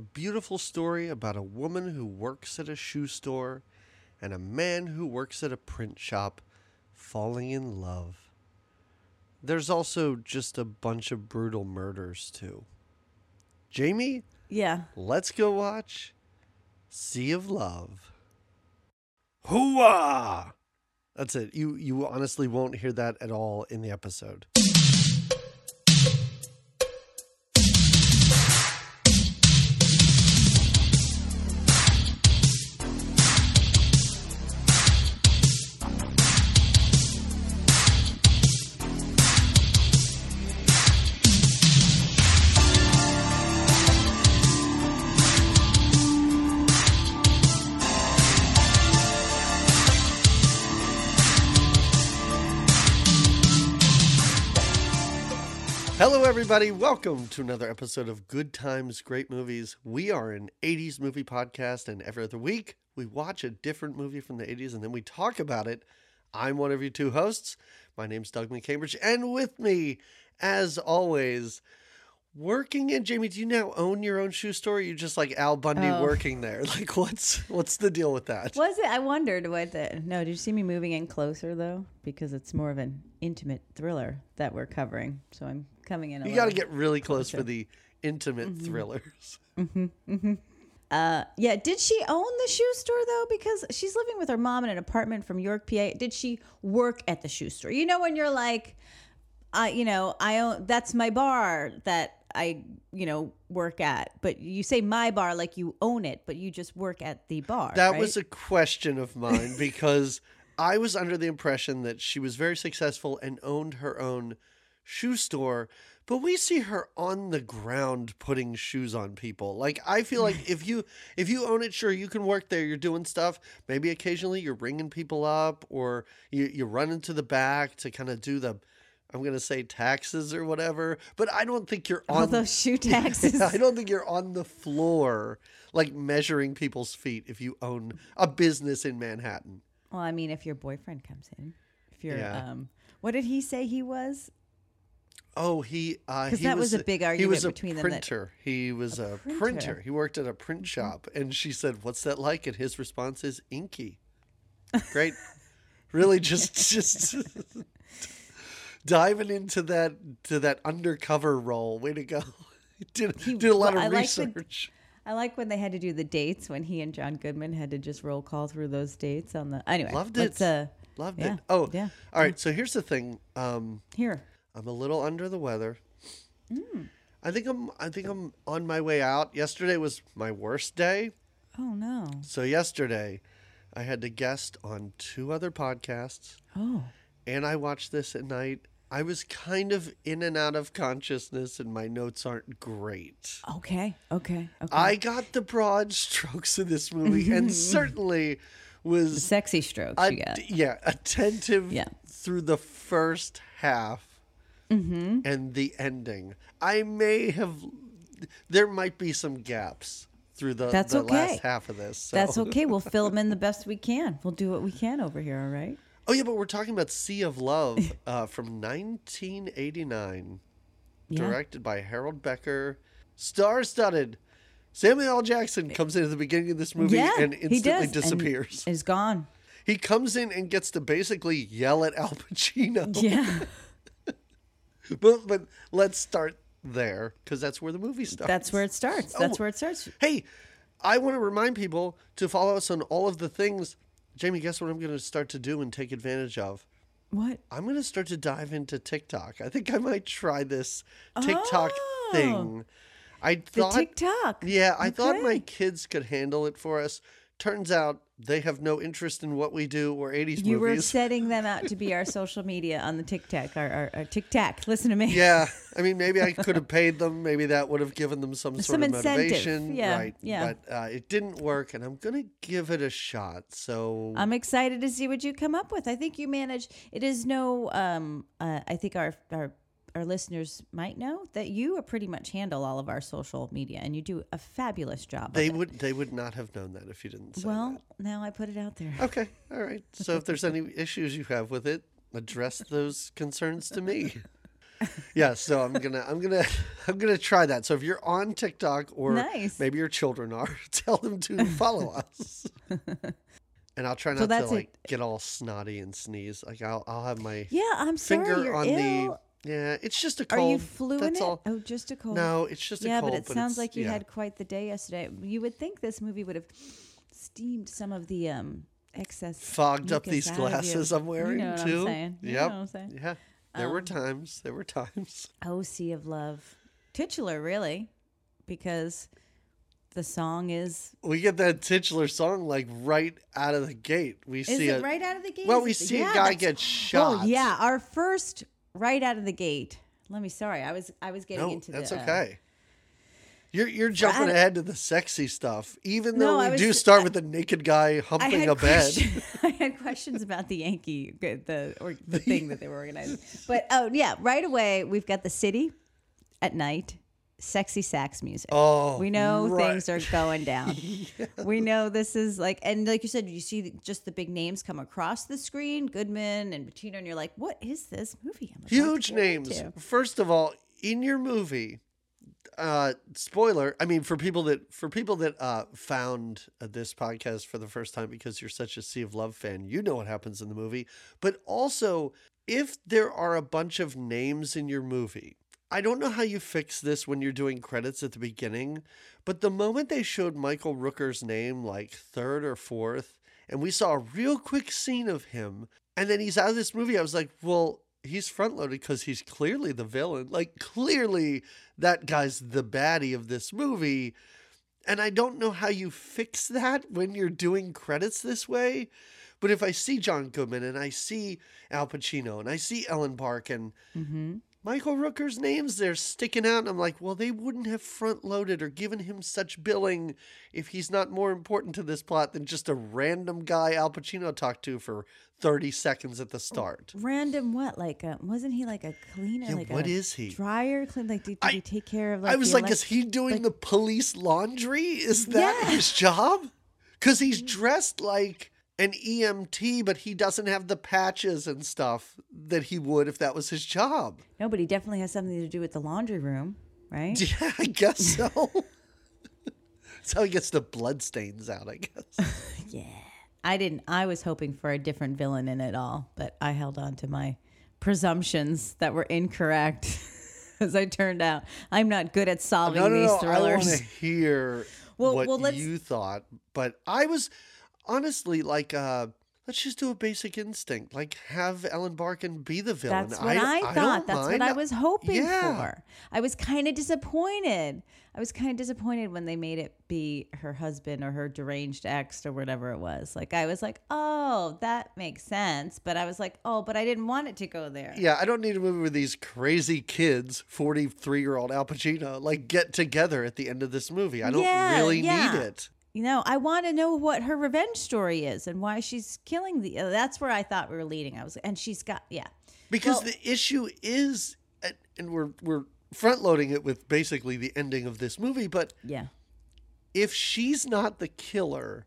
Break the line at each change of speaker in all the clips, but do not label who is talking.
A beautiful story about a woman who works at a shoe store and a man who works at a print shop falling in love. There's also just a bunch of brutal murders, too. Jamie,
Yeah.
let's go watch Sea of Love. Hooah! That's it. You you honestly won't hear that at all in the episode. Everybody. Welcome to another episode of Good Times, Great Movies. We are an 80s movie podcast, and every other week we watch a different movie from the 80s and then we talk about it. I'm one of your two hosts. My name's Doug McCambridge, and with me, as always, working in Jamie. Do you now own your own shoe store? Or you just like Al Bundy
Oh.
working there? Like, what's what's the deal with that?
Was it? I wondered what the. No, did you see me moving in closer though? Because it's more of an intimate thriller that we're covering. So I'm coming in. A
You got to get really close for the intimate
Mm-hmm.
thrillers.
Uh, yeah. Did she own the shoe store though? Because she's living with her mom in an apartment from York, PA. Did she work at the shoe store? You know when you're like, I, you know, I own. That's my bar that I, you know, work at. But you say my bar like you own it, but you just work at the bar.
That
right?
was a question of mine because I was under the impression that she was very successful and owned her own shoe store, but we see her on the ground putting shoes on people. Like I feel like if you if you own it, sure you can work there. You're doing stuff. Maybe occasionally you're ringing people up or you you run into the back to kind of do the I'm gonna say taxes or whatever, but I don't think you're
all
on
those shoe taxes.
I don't think you're on the floor like measuring people's feet if you own a business in Manhattan.
Well, I mean, if your boyfriend comes in, if you're,
Yeah.
um, what did he say he was?
Oh, he uh
'Cause
he
that was a big argument he
was a
between them that-
printer. he was a, printer.
printer. Mm-hmm.
He worked at a print shop and she said, "What's that like?" and his response is inky. Great. really just just diving into that to that undercover role. Way to go. did
He-
did a lot
well,
of
I like the-
research.
I like when they had to do the dates when he and John Goodman had to just roll call through those dates on the. Anyway,
Loved it.
Uh,
Loved
yeah,
it. Oh,
yeah.
All right. So here's the thing. Um,
here.
I'm a little under the weather.
Mm.
I think I'm. I think I'm on my way out. Yesterday was my worst day.
Oh no.
So yesterday, I had to guest on two other podcasts,
Oh.
And I watched this at night. I was kind of in and out of consciousness, and my notes aren't great.
Okay. Okay. Okay.
I got the broad strokes of this movie, and certainly was
Sexy strokes you got.
yeah attentive
Yeah.
through the first half
Mm-hmm.
and the ending. I may have there might be some gaps through the,
That's
the
okay.
last half of this. so-
That's okay. We'll fill them in the best we can. We'll do what we can over here. All right.
Oh yeah, but we're talking about Sea of Love uh, from 1989,
Yeah.
directed by Harold Becker, star-studded. Samuel L. Jackson comes in at the beginning of this movie
yeah.
and instantly
does, and
disappears.
Is gone.
He comes in and gets to basically yell at Al Pacino.
Yeah.
But but let's start there because that's where the movie starts.
That's where it starts. That's
Oh.
where it starts.
Hey, I want to remind people to follow us on all of the things. Jamie, guess what I'm going to start to do and take advantage of?
What?
I'm going to start to dive into TikTok. I think I might try this TikTok
Oh.
thing. I
The
thought,
TikTok.
yeah, I thought my kids could handle it for us. Turns out they have no interest in what we do or 80s
You were setting them out to be our social media on the TikTok, our, our, our TikTok. Listen to me.
Yeah, I mean, maybe I could have paid them. Maybe that would have given them some sort
Some
of motivation.
Yeah,
right.
yeah.
But uh, it didn't work, and I'm gonna give it a shot. So
I'm excited to see what you come up with. I think you manage. It is no. Um. Uh, I think our our our listeners might know that you pretty much handle all of our social media, and you do a fabulous job.
they would they would not have known that if you didn't say
Well, now I put it out there.
Okay, all right. So if there's any issues you have with it, address those concerns to me. yeah, so I'm gonna I'm gonna I'm gonna try that. So if you're on TikTok or
Nice.
maybe your children are, tell them to follow us. and I'll try not to
that's it.
like get all snotty and sneeze. Like I'll I'll have my
Yeah, I'm sorry.
finger
you're
on
ill.
the yeah. It's just a
Are
cold.
you flu in
That's
it?
all.
Oh, just a cold.
No, it's just a
yeah, but it sounds like you
yeah.
had quite the day yesterday. You would think this movie would have steamed some of the um excess
fogged up these
you.
glasses I'm wearing
you know
too.
I'm
Yep.
I'm.
Yeah. There were
Um,
times. There were times.
Oh, Sea of Love. Titular, really, because the song is.
We get that titular song like right out of the gate. We
Is
see
it
a
right out of the gate?
well, we see
yeah,
a guy get shot.
Oh yeah, our first right out of the gate. Let me. Sorry, I was I was getting
No,
into
that's
the. uh,
okay. You're you're jumping
Right.
ahead to the sexy stuff, even
No,
though we
was-
do start with the naked guy humping a bed.
I had questions about the Yankee, the or the thing that they were organizing. But oh yeah, right away we've got the city at night, sexy sax music.
Oh,
we know
right.
things are going down. We know this is like, and like you said, you see just the big names come across the screen, Goodman and Pacino, and you're like, what is this movie? I'm
Huge names. First of all, in your movie, uh, spoiler. I mean, for people that for people that uh, found uh, this podcast for the first time because you're such a Sea of Love fan, you know what happens in the movie. But also, if there are a bunch of names in your movie. I don't know how you fix this when you're doing credits at the beginning, but the moment they showed Michael Rooker's name, like third or fourth, and we saw a real quick scene of him, and then he's out of this movie, I was like, well, he's front loaded because he's clearly the villain. Like, clearly that guy's the baddie of this movie. And I don't know how you fix that when you're doing credits this way. But if I see John Goodman and I see Al Pacino and I see Ellen Barkin,
Mhm.
Michael Rooker's names they're sticking out, and I'm like, well, they wouldn't have front loaded or given him such billing if he's not more important to this plot than just a random guy Al Pacino talked to for 30 seconds at the oh, start.
Random what? Like, a, wasn't he like a cleaner?
Yeah,
like
what
a
is he?
Dryer clean? Like, did, did
I-
he take care of? Like,
I was like, is he doing
like-
the police laundry? Is that
Yeah.
his job? Because he's mm. dressed like an EMT, but he doesn't have the patches and stuff that he would if that was his job.
No, but he definitely has something to do with the laundry room, right?
Yeah, I guess so. That's how he gets the blood stains out, I guess.
yeah. I didn't. I was hoping for a different villain in it all, but I held on to my presumptions that were incorrect. As I turned out, I'm not good at solving
No, no,
these
no. I want
thrillers.
to hear
Well-
what
well,
you thought, but I was honestly like, uh, let's just do a basic instinct, like have Ellen Barkin be the villain.
That's what I,
don't
thought. That's what. I was hoping
Yeah.
for. I was kind of disappointed. I was kind of disappointed when they made it be her husband or her deranged ex or whatever it was. Like I was like, "Oh, that makes sense." But I was like, "Oh, but I didn't want it to go there."
Yeah, I don't need a movie where these crazy kids, forty-three-year-old Al Pacino, like get together at the end of this movie. I don't
Yeah,
really
yeah.
need it.
You know, I want to know what her revenge story is and why she's killing the. uh, That's where I thought we were leading. I was, and she's got, yeah,
Because
Well-
the issue is, and- and we're we're front loading it with basically the ending of this movie, but
yeah.
if she's not the killer,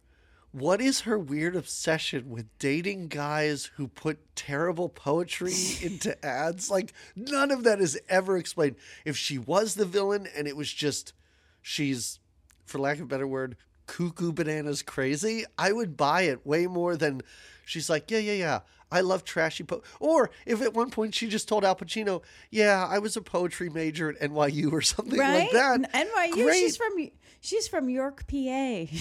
what is her weird obsession with dating guys who put terrible poetry into ads? Like, none of that is ever explained. If she was the villain and it was just she's, for lack of a better word, cuckoo bananas crazy, I would buy it way more than she's like, yeah, yeah, yeah. I love trashy po Or if at one point she just told Al Pacino, yeah, I was a poetry major at NYU or something
Right?
like that.
NYU.
Great.
She's from she's from York, PA.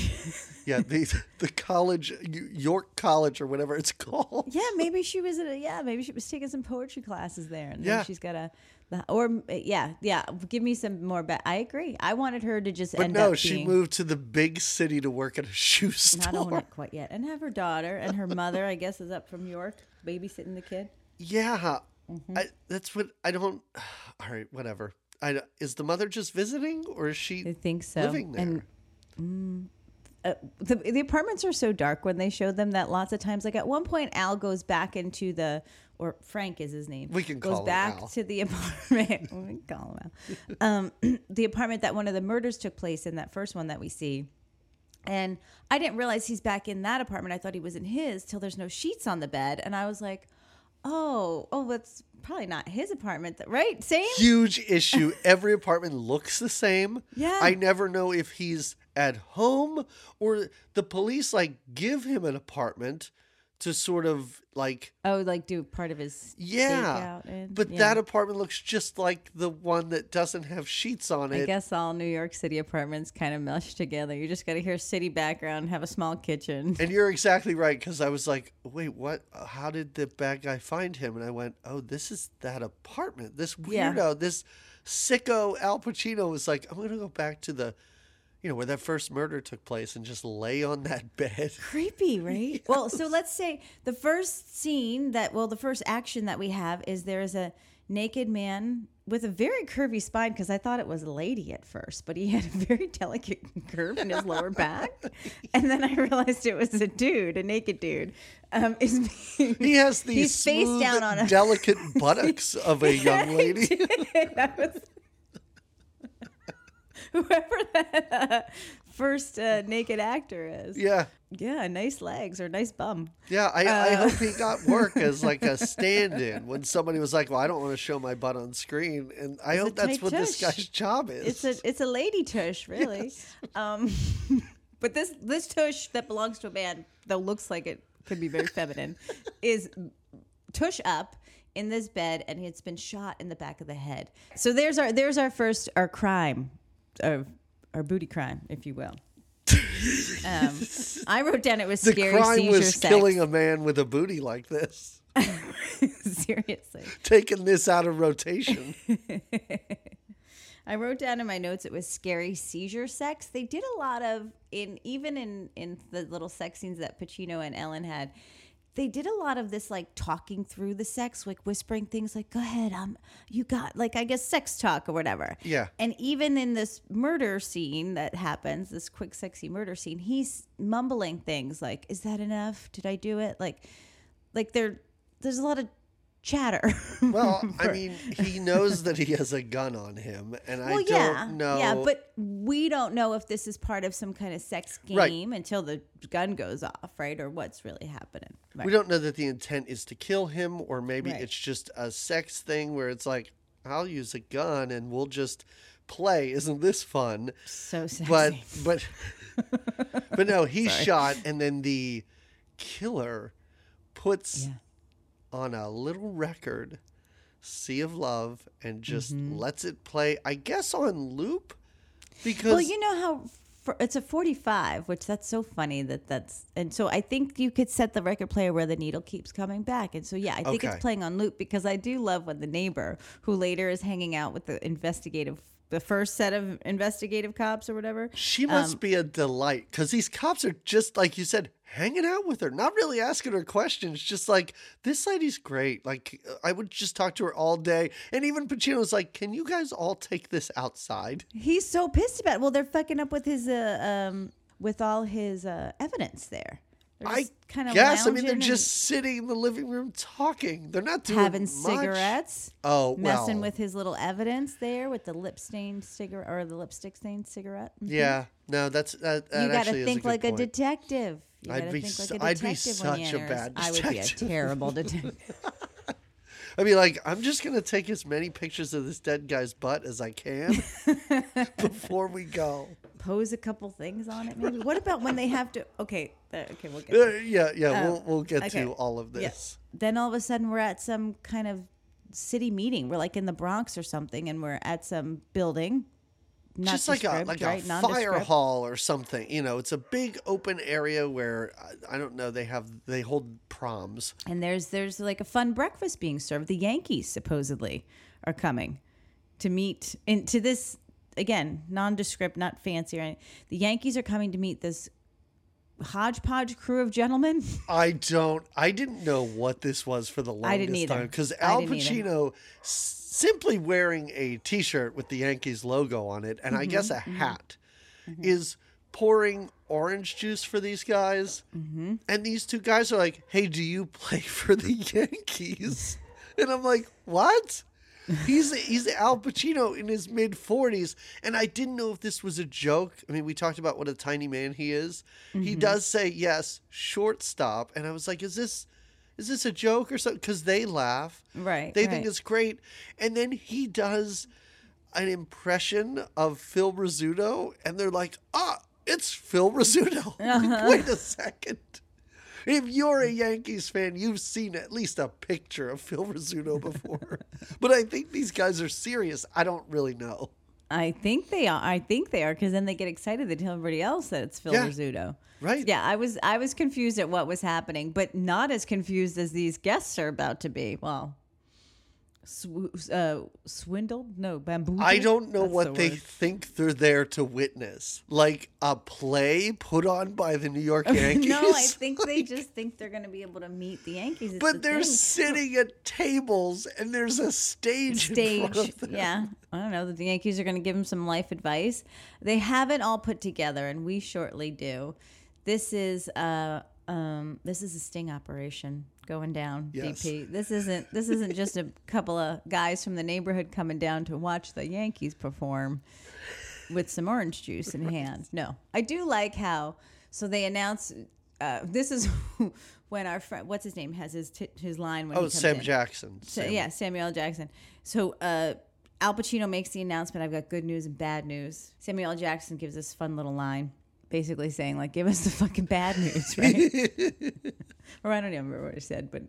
Yeah, the the college York College or whatever it's called.
Yeah, maybe she was at a, yeah, maybe she was taking some poetry classes there, and
Yeah.
then she's got a, or yeah, yeah. Give me some more. Ba- I agree. I wanted her to just end up
But
end
no, she
being,
moved to the big city to work at a shoe
Not own
store.
it quite yet, and have her daughter and her mother. I guess is up from York, babysitting the kid.
Yeah,
Mm-hmm.
I, that's what I don't. All right, whatever. I, is the mother just visiting or is she?
I think so.
living there?
And uh, the the apartments are so dark when they show them that lots of times. Like at one point, Al goes back into the or Frank is his name.
We can
goes
call him
back to the apartment. we can call him Al. Um, the apartment that one of the murders took place in. That first one that we see. And I didn't realize he's back in that apartment. I thought he was in his till there's no sheets on the bed, and I was like, oh, oh, that's probably not his apartment, th- right? Same.
Huge issue. Every apartment looks the same.
Yeah.
I never know if he's at home or the police like give him an apartment to sort of like
Oh, like do part of his
yeah.
in?
But
Yeah.
that apartment looks just like the one that doesn't have sheets on it.
I guess all New York City apartments kind of mesh together. You just got to hear city background, have a small kitchen.
And you're exactly right because I was like, wait, what? How did the bad guy find him? And I went, oh, this is that apartment. This
Yeah.
weirdo, this sicko Al Pacino was like, I'm going to go back to the, you know, where that first murder took place and just lay on that bed.
Creepy, right? Well, so let's say the first scene that, well, the first action that we have is there is a naked man with a very curvy spine because I thought it was a lady at first, but he had a very delicate curve in his lower back. And then I realized it was a dude, a naked dude. Um, is being,
He has these
He's face down on a-
delicate buttocks of a young lady.
whoever that uh, first uh, naked actor is.
yeah.
Yeah, nice legs or nice bum.
Yeah, I, I
Uh,
hope he got work as like a stand-in when somebody was like, "Well, I don't want to show my butt on screen," and I hope that's what this guy's job is.
It's a it's a lady tush, really. Um, but this this tush that belongs to a man, that looks like it could be very feminine, is tush up in this bed, and it's been shot in the back of the head. So there's our there's our first our crime, our, our booty crime, if you will. Um, I wrote down it was
the
scary
crime
seizure
was
sex.
killing a man with a booty like this,
Seriously.
taking this out of rotation.
I wrote down in my notes it was scary seizure sex. They did a lot of in even in in the little sex scenes that Pacino and Ellen had. They did a lot of this like talking through the sex, like whispering things like "Go ahead, um, you got like I guess sex talk or whatever."
Yeah.
And even in this murder scene that happens, this quick sexy murder scene, he's mumbling things like, "Is that enough? Did I do it?" Like, like there, there's a lot of chatter.
Well, I mean, he knows that he has a gun on him, and I
Well,
don't
yeah,
know.
yeah, but we don't know if this is part of some kind of sex game
Right.
until the gun goes off, right? Or what's really happening. Right.
we don't know that the intent is to kill him, or maybe
Right.
it's just a sex thing where it's like, I'll use a gun and we'll just play. Isn't this fun?
so sexy.
But but but no, he's shot, and then the killer puts
Yeah.
On a little record sea of love and just
Mm-hmm.
lets it play i guess on loop because
well, you know how for, it's a 45, which that's so funny that that's and so I think you could set the record player where the needle keeps coming back, and so yeah, I think
Okay.
it's playing on loop because I do love when the neighbor who later is hanging out with the investigative. The first set of investigative cops or whatever.
she
um,
must be a delight because these cops are just like you said hanging out with her not really asking her questions just like this lady's great like i would just talk to her all day and even pacino's like can you guys all take this outside
He's so pissed about. It. Well, they're fucking up with his uh, um with all his uh, evidence there.
I
kind of
guess i mean they're just sitting in the living room talking they're not doing
having
much.
cigarettes,
oh
messing
well.
with his little evidence there with the lip stained cigarette or the lipstick stained cigarette. Mhm.
Yeah, no, that's that. that
you got
actually
to think
good
like a detective. You
I'd be
think like a
I'd be
detective when you
such a bad
I would be a
detective.
terrible detective.
I mean, like, I'm just gonna take as many pictures of this dead guy's butt as I can before we go.
Pose a couple things on it, maybe. What about when they have to? Okay, there- okay, we'll get.
Uh, yeah, yeah,
Oh,
we'll we'll get
okay.
to all of
Yeah.
this.
Then all of a sudden we're at some kind of city meeting. We're like in the Bronx or something, and we're at some building. Not
just like a like
right?
a fire hall or something. You know, it's a big open area where I, I don't know. They have they hold proms.
And there's there's like a fun breakfast being served. The Yankees supposedly are coming to meet into this again nondescript, not fancy. Right? The Yankees are coming to meet this hodgepodge crew of gentlemen.
I don't. I didn't know what this was for the longest
I didn't either.
time because Al. Pacino simply wearing a T-shirt with the Yankees logo on it, and I guess
Mm-hmm,
a hat, is pouring orange juice for these guys,
Mm-hmm.
and these two guys are like, "Hey, do you play for the Yankees?" And I'm like, "What?" He's he's Al Pacino in his mid forties, and I didn't know if this was a joke. I mean, we talked about what a tiny man he is.
Mm-hmm.
He does say yes, shortstop, and I was like, "Is this is this a joke or something? Because they laugh.
Right.
They
right.
think it's great. And then he does an impression of Phil Rizzuto, and they're like, ah, it's Phil Rizzuto. Like, Wait a second. If you're a Yankees fan, you've seen at least a picture of Phil Rizzuto before. but I think these guys are serious. I don't really know.
I think they are. I think they are because then they get excited. They tell everybody else that it's Phil
Yeah.
Rizzuto.
Right.
Yeah, I was I was confused at what was happening, but not as confused as these guests are about to be. Well, sw- uh, swindled? No, bamboo.
I don't know what they think they're there to witness. Like a play put on by the New York Yankees.
no, I think they just think they're going to be able to meet the Yankees. It's the
But they're
thing.
sitting at tables and there's a stage.
stage. Yeah. I don't know. That the Yankees are going to give them some life advice. They have it all put together, and we shortly do. This is uh um this is a sting operation going down.
Yes.
DP. This isn't this isn't just a couple of guys from the neighborhood coming down to watch the Yankees perform with some orange juice in hand. No, I do like how. So they announce. Uh, this is when our friend, what's his name, has his t- his line when he
Oh, Sam
in.
Jackson.
So,
Sam-
yeah, Samuel Jackson. So uh, Al Pacino makes the announcement. I've got good news and bad news. Samuel Jackson gives this fun little line, basically saying like, "Give us the fucking bad news," right? or I don't even remember what he said, but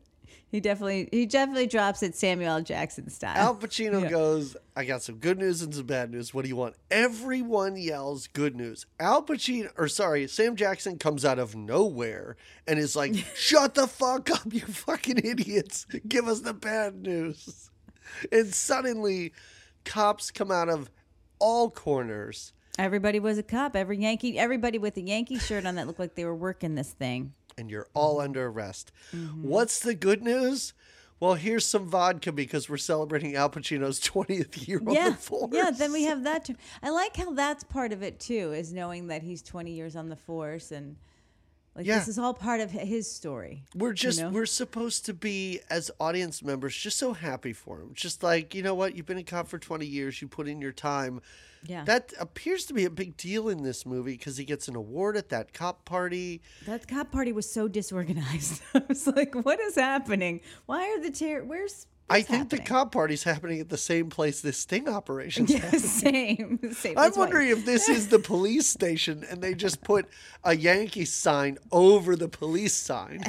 he definitely he definitely drops it Samuel Jackson style.
Al Pacino
Yeah.
goes, I got some good news and some bad news. What do you want? Everyone yells good news. Al Pacino, or sorry, Sam Jackson comes out of nowhere and is like, shut the fuck up, you fucking idiots. Give us the bad news. And suddenly, cops come out of all corners
Everybody was a cop. Every Yankee, everybody with a Yankee shirt on that looked like they were working this thing.
And you're all under arrest.
Mm-hmm.
What's the good news? Well, here's some vodka because we're celebrating Al Pacino's 20th year on the force.
yeah. Then we have that. Too. I like how that's part of it too, is knowing that he's 20 years on the force and like
Yeah.
this is all part of his story.
We're just
know?
we're supposed to be as audience members just so happy for him. Just like, you know what, you've been a cop for 20 years, you put in your time.
Yeah.
That appears to be a big deal in this movie because he gets an award at that cop party.
That cop party was so disorganized. I was like, what is happening? Why are the ter- where's
I think the
happening?
cop party's happening at the same place this sting operation.
Yeah, same. same.
I'm
why-
wondering if this is the police station and they just put a Yankee sign over the police sign.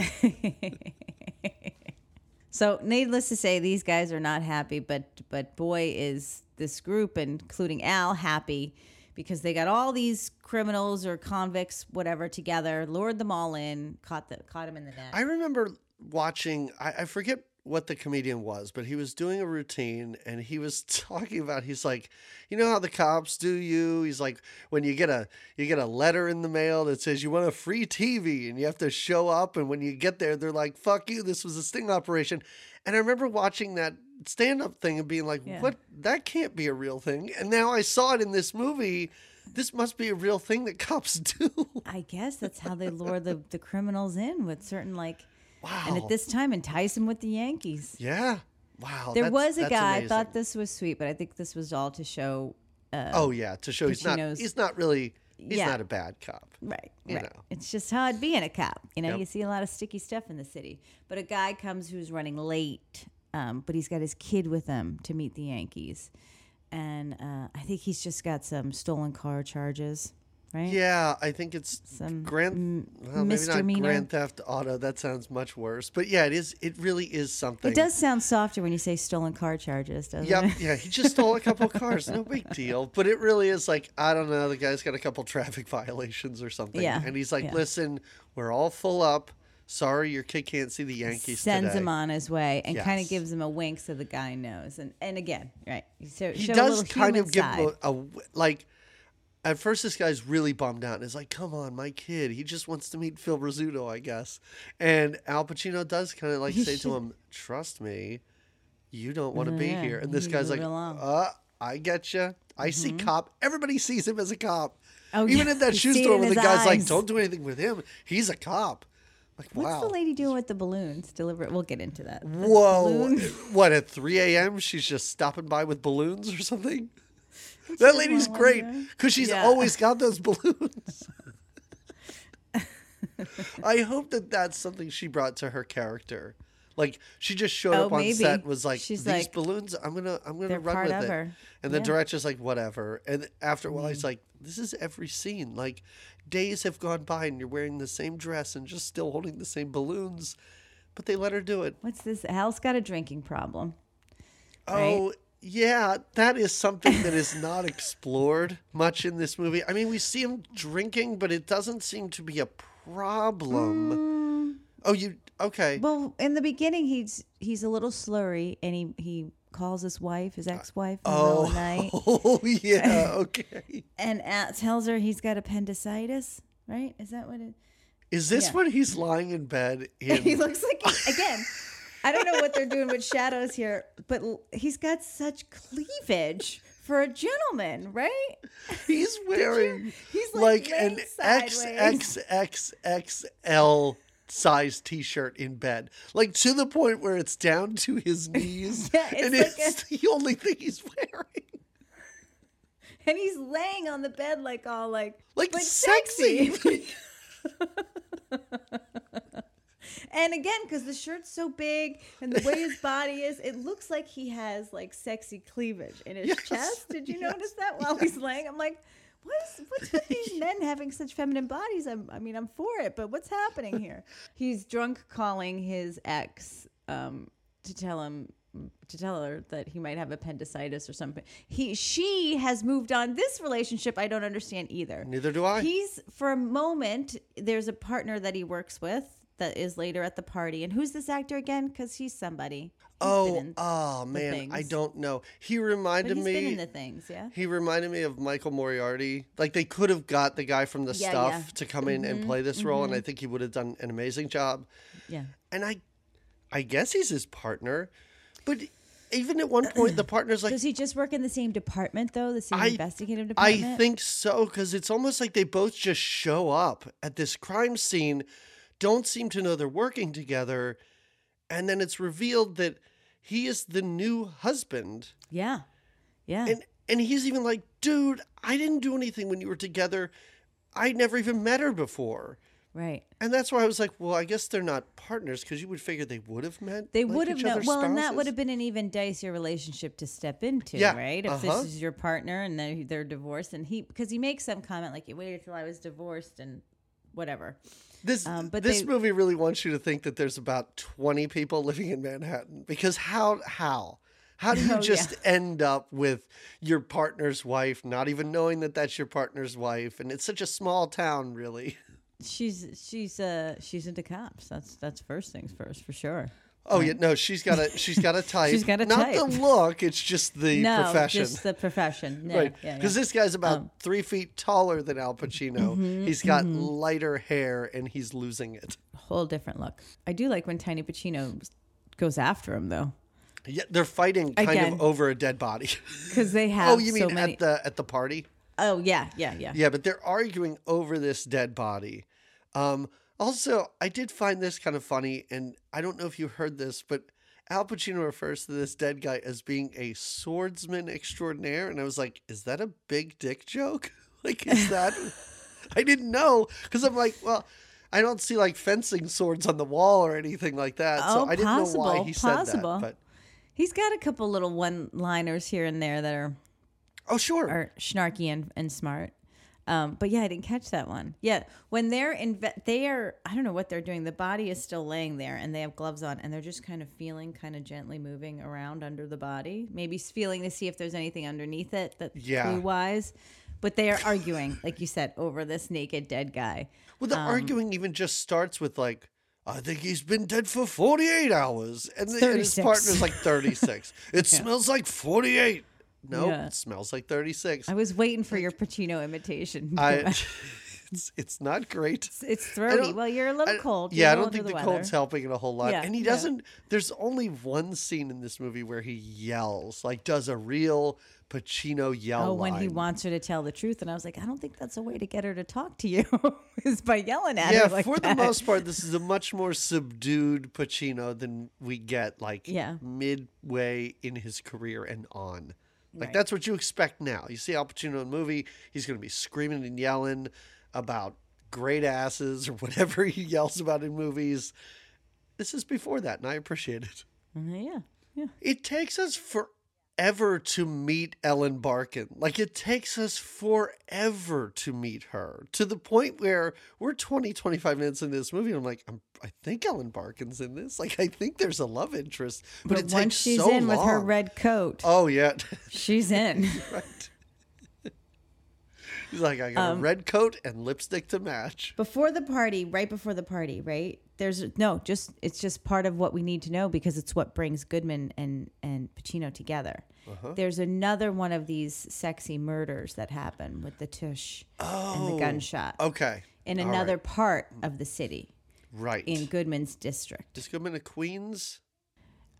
So, needless to say, these guys are not happy, but but boy, is this group, including Al, happy because they got all these criminals or convicts, whatever, together, lured them all in, caught the caught him in the net.
I remember watching, I, I forget what the comedian was, but he was doing a routine and he was talking about he's like, you know how the cops do you? He's like, when you get a you get a letter in the mail that says you want a free TV and you have to show up and when you get there they're like, fuck you, this was a sting operation. And I remember watching that stand up thing and being like,
Yeah.
what that can't be a real thing. And now I saw it in this movie. This must be a real thing that cops do.
I guess that's how they lure the, the criminals in with certain like,
Wow.
and at this time entice him with the Yankees.
Yeah. Wow.
There
that's-
was a guy. I thought this was sweet, but I think this was all to show. Uh,
Oh yeah, to show he's not he's not really he's
Yeah.
not a bad cop.
Right,
you
right.
know.
It's just hard being a cop. You know,
Yep.
you see a lot of sticky stuff in the city. But a guy comes who's running late, um, but he's got his kid with him to meet the Yankees, and uh, I think he's just got some stolen car charges. Right?
Yeah, I think it's
Some
Grand well, maybe not
misdemeanor.
Grand Theft Auto. That sounds much worse. But yeah, it is it really is something.
It does sound softer when you say stolen car charges, doesn't
Yep,
it?
yeah, he just stole a couple cars. No big deal. But it really is like, I don't know, the guy's got a couple traffic violations or something.
Yeah,
And he's like,
yeah.
listen, we're all full up. Sorry, your kid can't see the Yankees
Sends
today.
him on his way and kind of gives him a wink so the guy knows. And and again, right? So,
he does kind of give
side.
him a, a like at first this guy's really bummed out and is like come on my kid he just wants to meet phil rizzuto i guess and al pacino does kind of like say to him trust me you don't want to be
Yeah,
here and this guy's like uh i get you i see cop everybody sees him as a cop
Oh,
even
yeah.
in that shoe store where the guy's like, "Don't do anything with him he's a cop like
What's
wow
the lady doing with the balloons? Deliver. We'll get into that. The
Whoa! What at 3 a.m. She's just stopping by with balloons or something. That lady's great because she's
Yeah.
always got those balloons. I hope that that's something she brought to her character. Like she just showed
Oh,
up on
maybe.
set was like,
She's
"These
like,
balloons, I'm gonna, I'm gonna run with it."
her.
And the
Yeah.
director's like, "Whatever." And after a while, he's mm-hmm. like, "This is every scene. Like, days have gone by, and you're wearing the same dress and just still holding the same balloons." But they let her do it.
What's this? Al's got a drinking problem.
Oh, yeah, that is something that is not explored much in this movie. I mean, we see him drinking, but it doesn't seem to be a problem. Oh, you okay?
Mm. Well, in the beginning, he's he's a little slurry, and he he calls his wife, his ex-wife, in the the night,
Oh, yeah, okay.
and uh, tells her he's got appendicitis. Right? Is that what it?
Is this
Yeah.
when he's lying in bed?
he looks like he- again. I don't know what they're doing with shadows here, but he's got such cleavage for a gentleman, right?
he's wearing
He's
like,
like,
an. XXXXL size t-shirt in bed. Like to the point where it's down to his knees
Yeah, it's
and
like
it's the only thing he's wearing.
And he's laying on the bed like all like
like,
like
sexy,
And again, because the shirt's so big and the way his body is, it looks like he has like sexy cleavage in his
Yes,
chest. Did you
yes,
notice that while he's laying? I'm like, what is what's with these men having such feminine bodies? I'm, I mean, I'm for it, but what's happening here? He's drunk calling his ex um, to tell him to tell her that he might have appendicitis or something. He she has moved on. This relationship I don't understand either.
neither do i
He's for a moment. There's a partner that he works with that is later at the party. And who's this actor again? Because he's somebody. He's
oh oh man i don't know he reminded
he's
me
been in the things, yeah.
He reminded me of Michael Moriarty. Like they could have got the guy from the
Yeah,
stuff
yeah. Mm-hmm,
to come in and play this role, and I think he would have done an amazing job.
Yeah.
And I, I guess he's his partner, but even at one point, the partner's like,
Does he just work in the same department though? The same
I-
investigative department.
I think so, because it's almost like they both just show up at this crime scene, don't seem to know they're working together, and then it's revealed that he is the new husband.
Yeah. Yeah.
And and he's even like, dude, I didn't do anything when you were together. I never even met her before.
right.
And that's why I was like, well, I guess they're not partners because you would figure they would have met.
They
like,
would have known.
other's
Well, and that would have been an even dicier relationship to step into,
Yeah,
right? If
uh-huh.
this is your partner and then they're divorced, and he because he makes some comment like, "You waited till I was divorced," and whatever.
This
um, but
this
they-
movie really wants you to think that there's about twenty people living in Manhattan because how how how do you
Oh, yeah.
just end up with your partner's wife, not even knowing that that's your partner's wife, and it's such a small town, really.
She's she's uh she's into cops. That's that's first things first for sure.
Oh yeah, no, she's got a she's got a type.
She's got a
not the look; it's just the
no,
profession.
just the profession. Yeah,
right because
yeah.
this guy's about
Um,
three feet taller than al pacino
Mm-hmm,
He's got lighter hair and he's losing it
whole different look. I do like when Tiny Pacino goes after him though,
yeah they're fighting kind
Again.
of over a dead body
because they have
oh you
so
mean
many.
at the at the party
oh yeah, yeah, yeah.
yeah but they're arguing over this dead body um also i did find this kind of funny and i don't know if you heard this but al pacino refers to this dead guy as being a swordsman extraordinaire and i was like is that a big dick joke like is that I didn't know because I'm like, well, I don't see like fencing swords on the wall or anything like that. so
Oh,
I didn't know why
possible,
he said
possible.
that. But
He's got a couple little one-liners here and there that are
oh, sure.
are snarky and, and smart. Um, but yeah, I didn't catch that one. Yeah, when they're in, they are I don't know what they're doing. The body is still laying there, and they have gloves on, and they're just kind of feeling, kind of gently moving around under the body, maybe feeling to see if there's anything underneath it that
Yeah.
clue wise. But they are arguing, like you said, over this naked dead guy.
well, the arguing even just starts with like, I think he's been dead for 48 hours. And, the, and his partner's like 36. It smells like 48. Nope,
Yeah.
it smells like 36.
I was waiting for your Pacino imitation.
I, it's, it's not great.
it's
I
throaty. Well, you're a little
I-
cold.
Yeah, I don't think
little
the cold's helping it a whole lot.
Yeah,
and he doesn't. There's only one scene in this movie where he yells, like does a real Pacino yell.
Oh, when he wants her to tell the truth, and I was like, I don't think that's a way to get her to talk to you, is by yelling at
Yeah,
her like
for
that.
the most part, this is a much more subdued Pacino than we get like
Yeah.
midway in his career and on. Like
Right.
that's what you expect now. You see Al Pacino in a movie, he's going to be screaming and yelling about great asses or whatever he yells about in movies. this is before that, and I appreciate it.
Uh, yeah, yeah.
It takes us forever to meet Ellen Barkin. Like, it takes us forever to meet her to the point where we're 20, 25 minutes in this movie. And I'm like, I'm, I think Ellen Barkin's in this. Like, I think there's a love interest, but,
But
it
once
takes
she's
so
in with her red coat,
Oh, yeah.
she's in.
right. He's like, I got
Um,
a red coat and lipstick to match.
before the party, right before the party, right? There's no, just it's just part of what we need to know because it's what brings Goodman and and Pacino together.
Uh-huh.
There's another one of these sexy murders that happen with the tush and
Oh,
the gunshot
Okay.
in another
right.
part of the city
Right.
in Goodman's district.
Is Goodman a Queens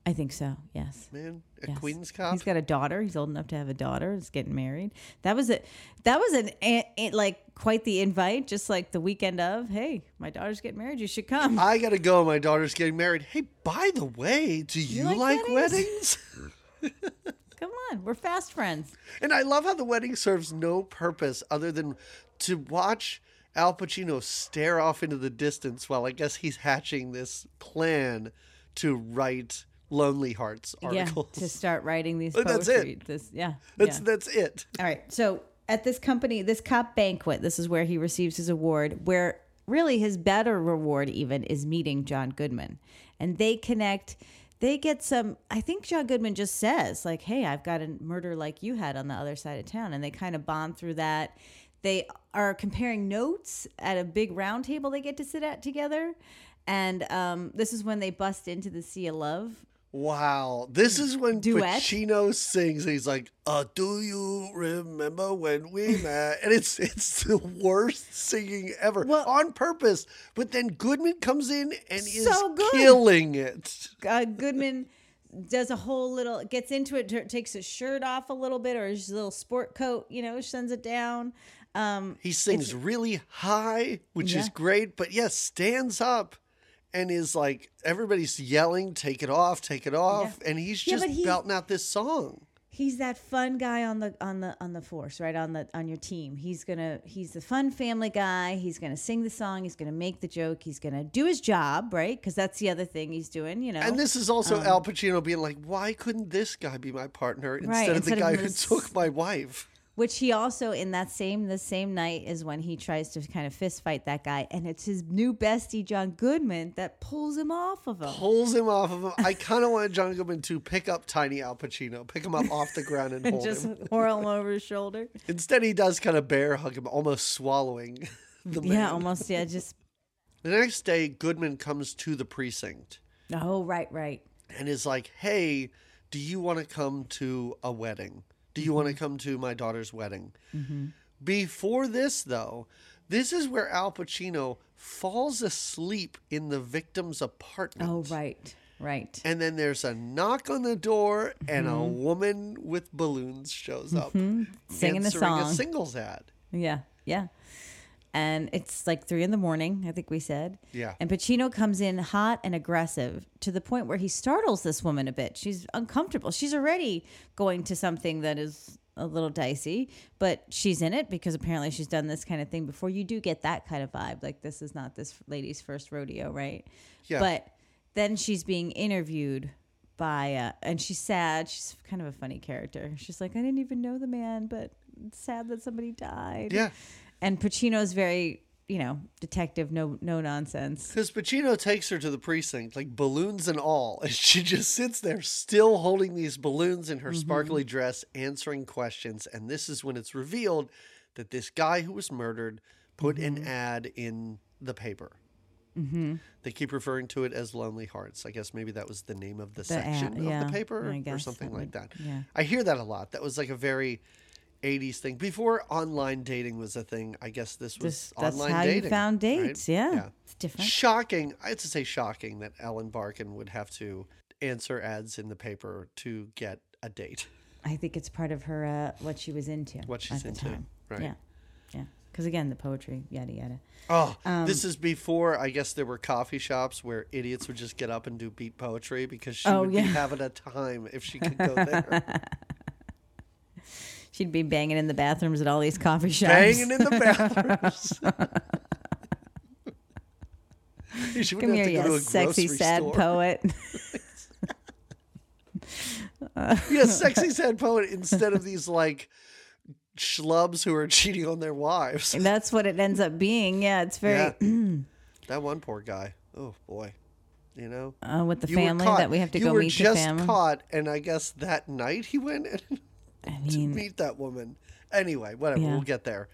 I think so. Yes.
man? A
Yes.
Queens cop?
He's got a daughter. He's old enough to have a daughter. He's getting married. That was a that was an a, a- like quite the invite. Just like the weekend of, hey, my daughter's getting married. You should come.
I gotta go. My daughter's getting married. Hey, by the way, do you,
like
like,
weddings?
weddings?
come on, we're fast friends.
and I love how the wedding serves no purpose other than to watch Al Pacino stare off into the distance while I guess he's hatching this plan to write Lonely Hearts articles.
Yeah, to start writing these
But that's
poetry.
it.
This, yeah,
that's
yeah.
that's it.
All right. So at this company, this cop banquet, this is where he receives his award, where really his better reward even is meeting John Goodman. And they connect. They get some, I think John Goodman just says, like, hey, I've got a murder like you had on the other side of town. And they kind of bond through that. They are comparing notes at a big round table they get to sit at together. And um, this is when they bust into the Sea of Love.
Wow. This is when
Duet?
Pacino sings and he's like, uh, do you remember when we met? And it's it's the worst singing ever.
Well-
on purpose. But then Goodman comes in and is
So good.
killing it.
uh, Goodman does a whole little gets into it, takes his shirt off a little bit or his little sport coat, you know, sends it down. Um,
He sings really high, which is great, but yes, stands up and is like everybody's yelling, take it off, take it off, and he's
Yeah,
just
he's-
belting out this song.
he's that fun guy on the on the on the force, right on the on your team. He's gonna he's the fun family guy. He's gonna sing the song. He's gonna make the joke. He's gonna do his job, right? Because that's the other thing he's doing. You know,
And this is also
Um,
Al Pacino being like, why couldn't this guy be my partner instead
Right,
of
instead
the
of
guy who took my wife?
Which he also in that same the same night is when he tries to kind of fist fight that guy, and it's his new bestie John Goodman that pulls him off of him.
Pulls him off of him. I kind of wanted John Goodman to pick up tiny Al Pacino, pick him up off the ground and
and
hold
just
him.
whirl him over his shoulder.
Instead, he does kind of bear hug him, almost swallowing the man.
Yeah, almost. Yeah, just.
The next day, Goodman comes to the precinct
Oh, right, right.
and is like, "Hey, do you want to come to a wedding? Do you
Mm-hmm.
want to come to my daughter's wedding?" Before this, though, this is where Al Pacino falls asleep in the victim's apartment.
Oh, right, right.
And then there's a knock on the door, and a
Mm-hmm.
woman with balloons shows up,
Singing the
answering a
song.
singles ad.
Yeah, yeah. And it's like three in the morning, I think we said.
Yeah.
And Pacino comes in hot and aggressive to the point where he startles this woman a bit. She's uncomfortable. She's already going to something that is a little dicey, but she's in it because apparently she's done this kind of thing before. You do get that kind of vibe. Like, this is not this lady's first rodeo, right?
Yeah.
But then she's being interviewed by, uh, and she's sad. She's kind of a funny character. She's like, I didn't even know the man, but sad that somebody died.
Yeah.
And Pacino's very, you know, detective, no no nonsense.
Because Pacino takes her to the precinct, like balloons and all, and she just sits there still holding these balloons in her
Mm-hmm.
sparkly dress, answering questions. And this is when it's revealed that this guy who was murdered put
Mm-hmm.
an ad in the paper. Mm-hmm. They keep referring to it as Lonely Hearts. I guess maybe that was the name of the, section
ad,
of
yeah,
the paper or something like that.
yeah.
I hear that a lot. That was like a very 80s thing. Before online dating was a thing, I guess this was
This, that's
online
how
dating.
you found
right?
dates. Yeah. It's different.
Shocking. I have to say shocking that Ellen Barkin would have to answer ads in the paper to get a date.
I think it's part of her uh, what she was into.
What she's
at the
into,
time.
right.
Yeah. Yeah. Because again, the poetry, yada yada.
Oh,
Um,
this is before I guess there were coffee shops where idiots would just get up and do beat poetry because she
Oh,
would
yeah.
be having a time if she could go there.
She'd be banging in the bathrooms at all these coffee shops.
Banging in the bathrooms. she
Come here, you sexy sad
store.
poet.
Yeah, sexy sad poet instead of these like schlubs who are cheating on their wives.
That's what it ends up being. Yeah, it's very
Yeah. that one poor guy. Oh boy. You know?
uh, with the
You
family that we have to
you
go
were
meet the
just
family.
caught and I guess that night he went and
I
to meet that woman. Anyway, whatever,
Yeah.
we'll get there.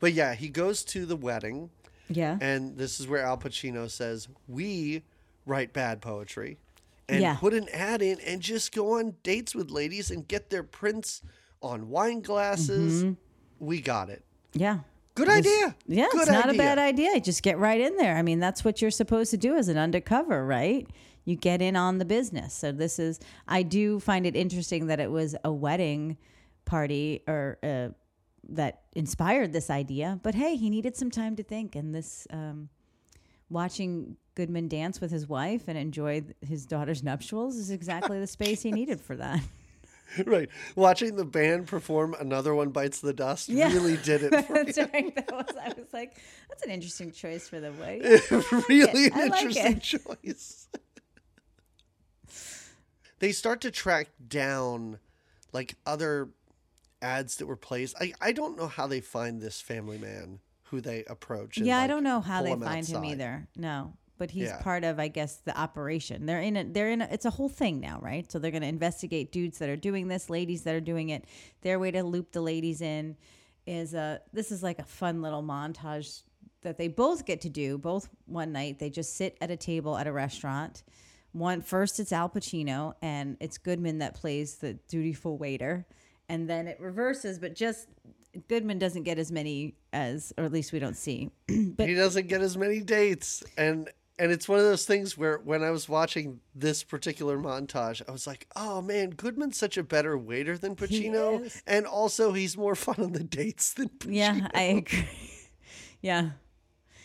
But yeah, he goes to the wedding
yeah,
and this is where Al Pacino says, "We write bad poetry." And
Yeah.
put an ad in and just go on dates with ladies and get their prints on wine glasses. Mm-hmm. We got it.
yeah.
Good idea.
Yeah,
Good
it's not
idea.
a bad idea. Just get right in there. I mean, that's what you're supposed to do as an undercover, right? You get in on the business. So this is. I do find it interesting that it was a wedding party or uh, that inspired this idea. But hey, he needed some time to think, and this um, watching Goodman dance with his wife and enjoy his daughter's nuptials is exactly the space he needed for that.
right. Watching the band perform "Another One Bites the Dust"
Yeah.
really did it. For
that's right. That was. I was like, that's an interesting choice for the wedding.
really an
like
interesting
it.
choice. They start to track down like other ads that were placed. I, I don't know how they find this family man who they approach. and,
Yeah, I don't know how they
him
find him either. No, but he's
Yeah.
part of, I guess, the operation. They're in a, they're in a, it's a whole thing now, right? So they're going to investigate dudes that are doing this, ladies that are doing it. Their way to loop the ladies in is a this is like a fun little montage that they both get to do. Both one night they just sit at a table at a restaurant. One first it's Al Pacino and it's Goodman that plays the dutiful waiter, and then it reverses, but just Goodman doesn't get as many as, or at least we don't see. but
He doesn't get as many dates, and and it's one of those things where when I was watching this particular montage, I was like, oh man, Goodman's such a better waiter than Pacino, and also he's more fun on the dates than Pacino.
Yeah, I agree. yeah.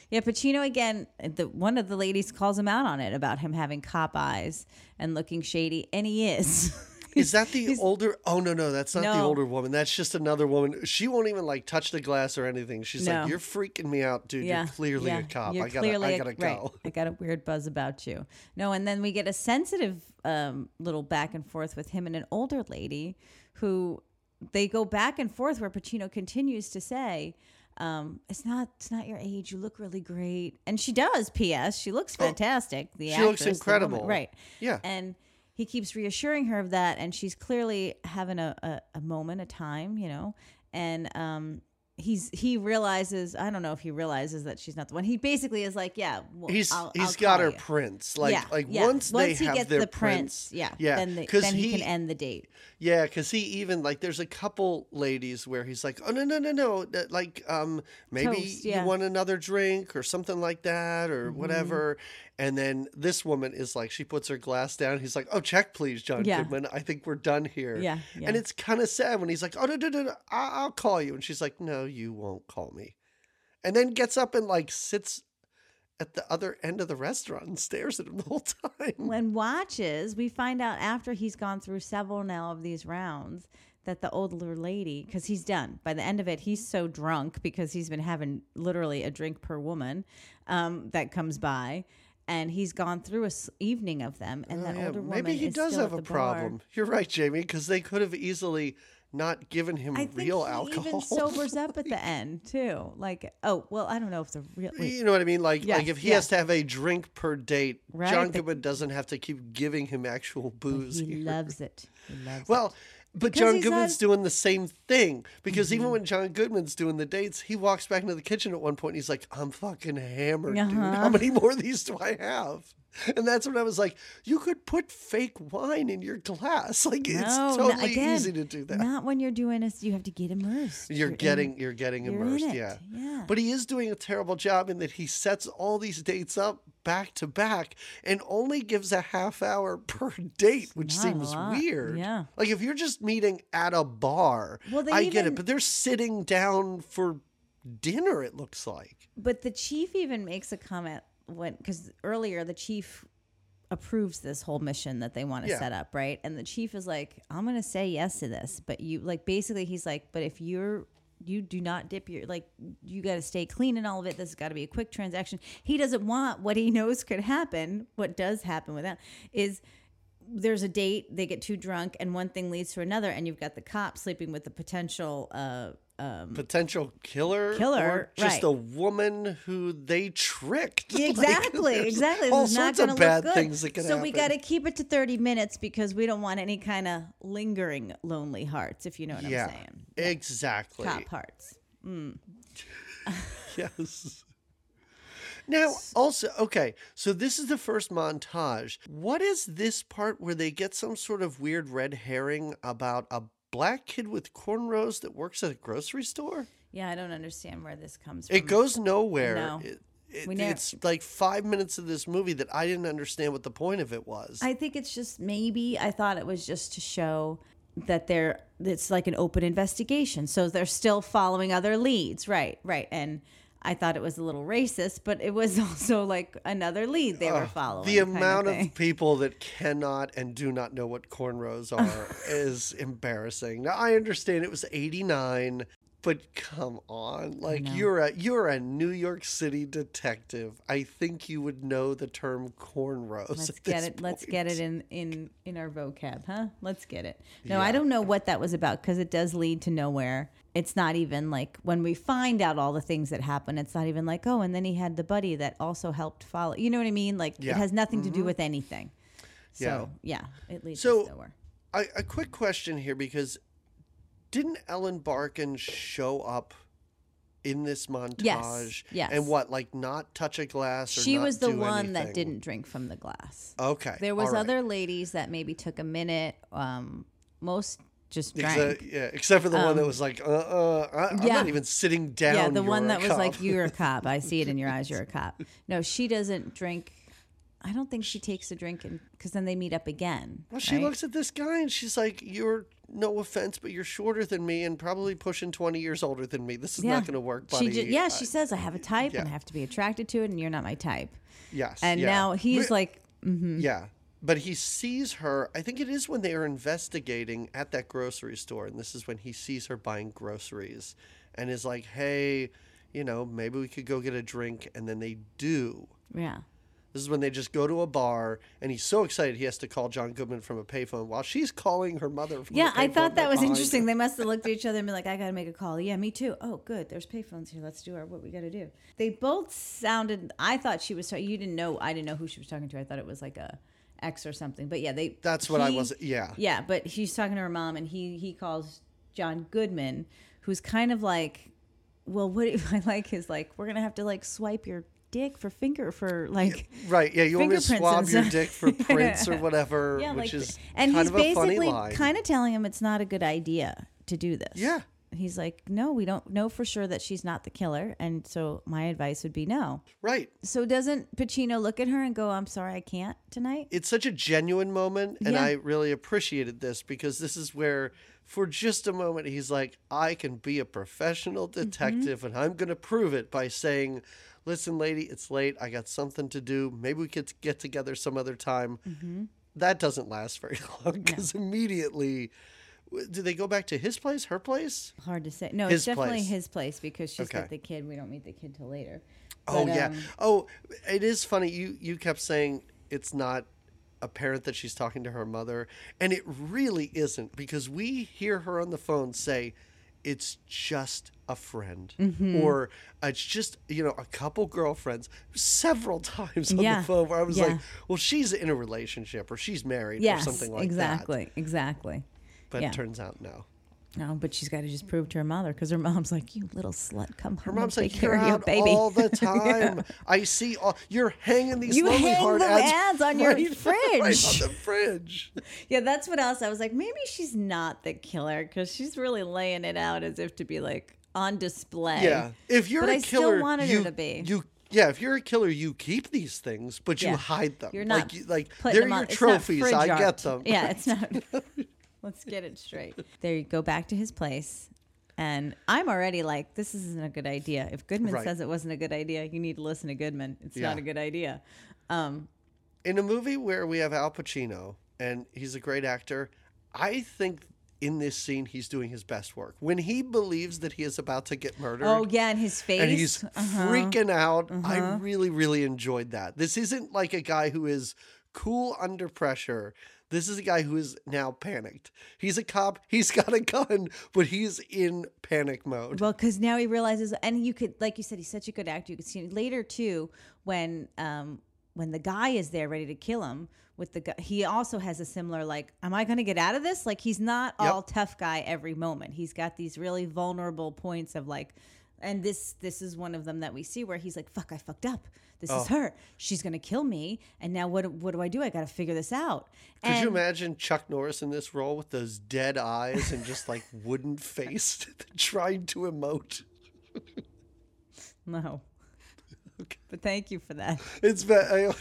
Yeah, Pacino again, the one of the ladies calls him out on it about him having cop eyes and looking shady, and he is.
Is that the older? Oh no, no, that's not the older woman. That's just another woman. She won't even like touch the glass or anything. She's
No.
like, "You're freaking me out, dude.
yeah,
You're clearly
yeah,
a cop.
you're
I gotta, I
a-
gotta
right.
go."
I got a weird buzz about you. No, and then we get a sensitive um, little back and forth with him and an older lady who they go back and forth where Pacino continues to say, um, "It's not, it's not your age. You look really great," and she does. P.S. She looks fantastic. The
Oh, She looks
actress, woman,
incredible.
right?
Yeah.
and he keeps reassuring her of that and she's clearly having a, a, a moment a time you know and um he's he realizes i don't know if he realizes that she's not the one he basically is like yeah well,
He's
I'll,
he's
I'll
got her
you.
prints. Like
yeah,
like
yeah.
once they
he
have
gets
their
the
prints,
prints yeah
yeah,
then, the,
'cause
then he,
he-
can end the date
Yeah, because he even like there's a couple ladies where he's like, oh no no no no, that, like um maybe
Toast, yeah.
you want another drink or something like that or
Mm-hmm.
whatever, and then this woman is like, she puts her glass down. He's like, oh check please, John
Yeah.
Goodman. I think we're done here.
Yeah, yeah.
and it's kind of sad when he's like, oh no no no, no I'll call you, and she's like, no, you won't call me, and then gets up and like sits at the other end of the restaurant and stares at him the whole time.
when watches we find out after he's gone through several now of these rounds that the older lady because he's done by the end of it he's so drunk because he's been having literally a drink per woman um, that comes by and he's gone through a s- evening of them and uh, that
Oh, Yeah,
older woman
maybe he does have a
the bar.
problem. You're right, Jamie, because they could have easily not given him
I
real
he
alcohol.
even sobers up at the end too. Like, oh well, I don't know if the real. wait,
you know what I mean? Like, like if he
yes.
has to have a drink per date,
Right,
John Goodman doesn't have to keep giving him actual booze.
he
here.
loves it. He loves it.
But
Because
John Goodman's
not-
doing the same thing because
Mm-hmm.
even when John Goodman's doing the dates, he walks back into the kitchen at one point and he's like, "I'm fucking hammered, dude.
Uh-huh.
How many more of these do I have?" And that's when I was like, "You could put fake wine in your glass. Like it's
No, no,
totally
again,
easy to do that."
Not when you're doing this. You have to get immersed.
You're getting you're getting
you're in
immersed,
it,
yeah.
yeah.
But he is doing a terrible job in that he sets all these dates up back to back and only gives a half hour per date, which seems weird.
yeah.
Like if you're just meeting at a bar,
Well,
I get it, but they're sitting down for dinner it looks like.
But the chief even makes a comment when because earlier the chief approves this whole mission that they want to
Yeah.
set up, right? And the chief is like, "I'm going to say yes to this, but you like basically he's like, but if you're you do not dip your like you got to stay clean and all of it. This has got to be a quick transaction. He doesn't want what he knows could happen. What does happen with that is there's a date, they get too drunk, and one thing leads to another, and you've got the cop sleeping with the potential uh, Um,
Potential killer,
Killer,
or just
right.
a woman who they tricked.
Exactly,
there's
exactly.
All
This is not
sorts of bad things that can
so
happen.
So we got to keep it to 30 minutes because we don't want any kind of lingering lonely hearts, if you know what
yeah,
I'm saying. Yeah.
exactly.
Cop hearts. Mm.
Yes. Now, also, okay, so this is the first montage. What is this part where they get some sort of weird red herring about a black kid with cornrows that works at a grocery store?
Yeah, I don't understand where this comes from.
It goes nowhere.
No.
It, it,
We never-
it's like five minutes of this movie that I didn't understand what the point of it was.
I think it's just maybe I thought it was just to show that they're it's like an open investigation. So they're still following other leads. Right, right. And I thought it was a little racist, but it was also like another lead they were following.
the amount of,
thing.
people that cannot and do not know what cornrows are is embarrassing. Now I understand it was 89, but come on. Like you're a you're a New York City detective. I think you would know the term cornrows.
Let's get it. Let's get it in in in our vocab, huh? Let's get it. No,
Yeah.
I don't know what that was about because it does lead to nowhere. It's not even like when we find out all the things that happen. It's not even like oh, and then he had the buddy that also helped follow. You know what I mean? Like
Yeah.
it has nothing to do with anything.
Yeah.
So yeah, it leads
So-
us nowhere.
I, a quick question here because didn't Ellen Barkin show up in this montage?
yes.
And what, like not touch a glass or
She was the one that didn't drink from the glass.
Okay.
There was
right.
other ladies that maybe took a minute. Um, most just drank.
Except, yeah, except for the one that was like, uh, uh, I, I'm
Um, yeah.
not even sitting down.
yeah, the one that was like, "You're a cop. I see it in your eyes. You're a cop." No, she doesn't drink. I don't think she takes a drink, because then they meet up again.
Well, she
right?
looks at this guy and she's like, "You're no offense, but you're shorter than me and probably pushing 20 years older than me. This is not going to work, buddy."
She yeah,
Uh,
she says, "I have a type and. I have to be attracted to it, and you're not my type."
yes.
And
yeah.
now he's
But-
like, mm-hmm.
yeah. But he sees her. I think it is when they are investigating at that grocery store, and this is when he sees her buying groceries, and is like, "Hey, you know, maybe we could go get a drink." And then they do.
"Yeah,
This is when they just go to a bar, and he's so excited he has to call John Goodman from a payphone while she's calling her mother. From
yeah." I thought that was
behind
interesting. They must have looked at each other and been like, "I got to make a call." Yeah, me too. Oh, good. There's payphones here. Let's do our what we got to do. They both sounded. I thought she was. You didn't know. I didn't know who she was talking to. I thought it was like a ex or something. But yeah, they.
That's what I was. Yeah.
Yeah, but she's talking to her mom, and he he calls John Goodman, who's kind of like, well, what if I like his like, we're gonna have to like swipe your dick for finger for like.
Right. Yeah. You to swab your dick for prints or whatever,
Yeah,
which
like,
is
and he's basically kind of telling him it's not a good idea to do this.
Yeah.
He's like, no, we don't know for sure that she's not the killer, and so my advice would be no.
right.
So doesn't Pacino look at her and go, "I'm sorry, I can't tonight"?
It's such a genuine moment, and
Yeah.
I really appreciated this because this is where, for just a moment, he's like, "I can be a professional
Mm-hmm.
detective, and I'm going to prove it by saying." Listen, lady, it's late. I got something to do. Maybe we could get together some other time.
Mm-hmm.
That doesn't last very long because immediately, do they go back to his place, her place?
Hard to say. No,
His
it's definitely
place.
his place because she's
Okay.
got the kid. We don't meet the kid till later.
Oh
But,
yeah.
um,
oh, it is funny. You you kept saying it's not apparent that she's talking to her mother, and it really isn't because we hear her on the phone say, "It's just a friend,"
Mm-hmm.
or "It's just you know a couple girlfriends." Several times on
Yeah.
the phone where I was
Yeah.
like, "Well, she's in a relationship, or she's married,
Yes,
or something like
exactly,
that."
Exactly. Exactly.
But
Yeah.
it turns out no.
No, but she's got to just prove to her mother because her mom's like, "You little slut, come
Her
home
Her
mom's
like,
take
"You're
care of your baby."
all the time. I see all you're hanging these
You
lonely
hang
heart
the
ads,
ads on your
right- right
fridge.
on the fridge.
yeah, that's what else. I was like, maybe she's not the killer because she's really laying it out as if to be like on display.
Yeah, if you're
But
a
I still
killer,
wanted her
you,
to be.
You yeah, if you're a killer, you keep these things, but you
Yeah.
hide them.
You're not
like you- like they're your
on-
trophies. I get them.
Yeah, it's not. Let's get it straight. There you go back to his place. And I'm already like, this isn't a good idea. If Goodman
Right.
says it wasn't a good idea, you need to listen to Goodman. It's not a good idea. Um,
In a movie where we have Al Pacino and he's a great actor, I think in this scene he's doing his best work. When he believes that he is about to get murdered.
Oh yeah, and his face.
and he's
Uh-huh.
freaking out. I really, really enjoyed that. This isn't like a guy who is cool under pressure. This is a guy who is now panicked. He's a cop. He's got a gun, but he's in panic mode.
Well, because now he realizes, and you could, like you said, he's such a good actor. You could see later too when um when the guy is there ready to kill him with the guy. He also has a similar like, am I going to get out of this? Like he's not
Yep.
all tough guy every moment. He's got these really vulnerable points of like. And this this is one of them that we see where he's like, "Fuck, I fucked up. This
Oh.
is her. She's gonna kill me. And now what? What do I do? I got to figure this out."
Could
and
you imagine Chuck Norris in this role with those dead eyes and just like wooden face trying to emote?
No.
Okay.
But thank you for that.
It's been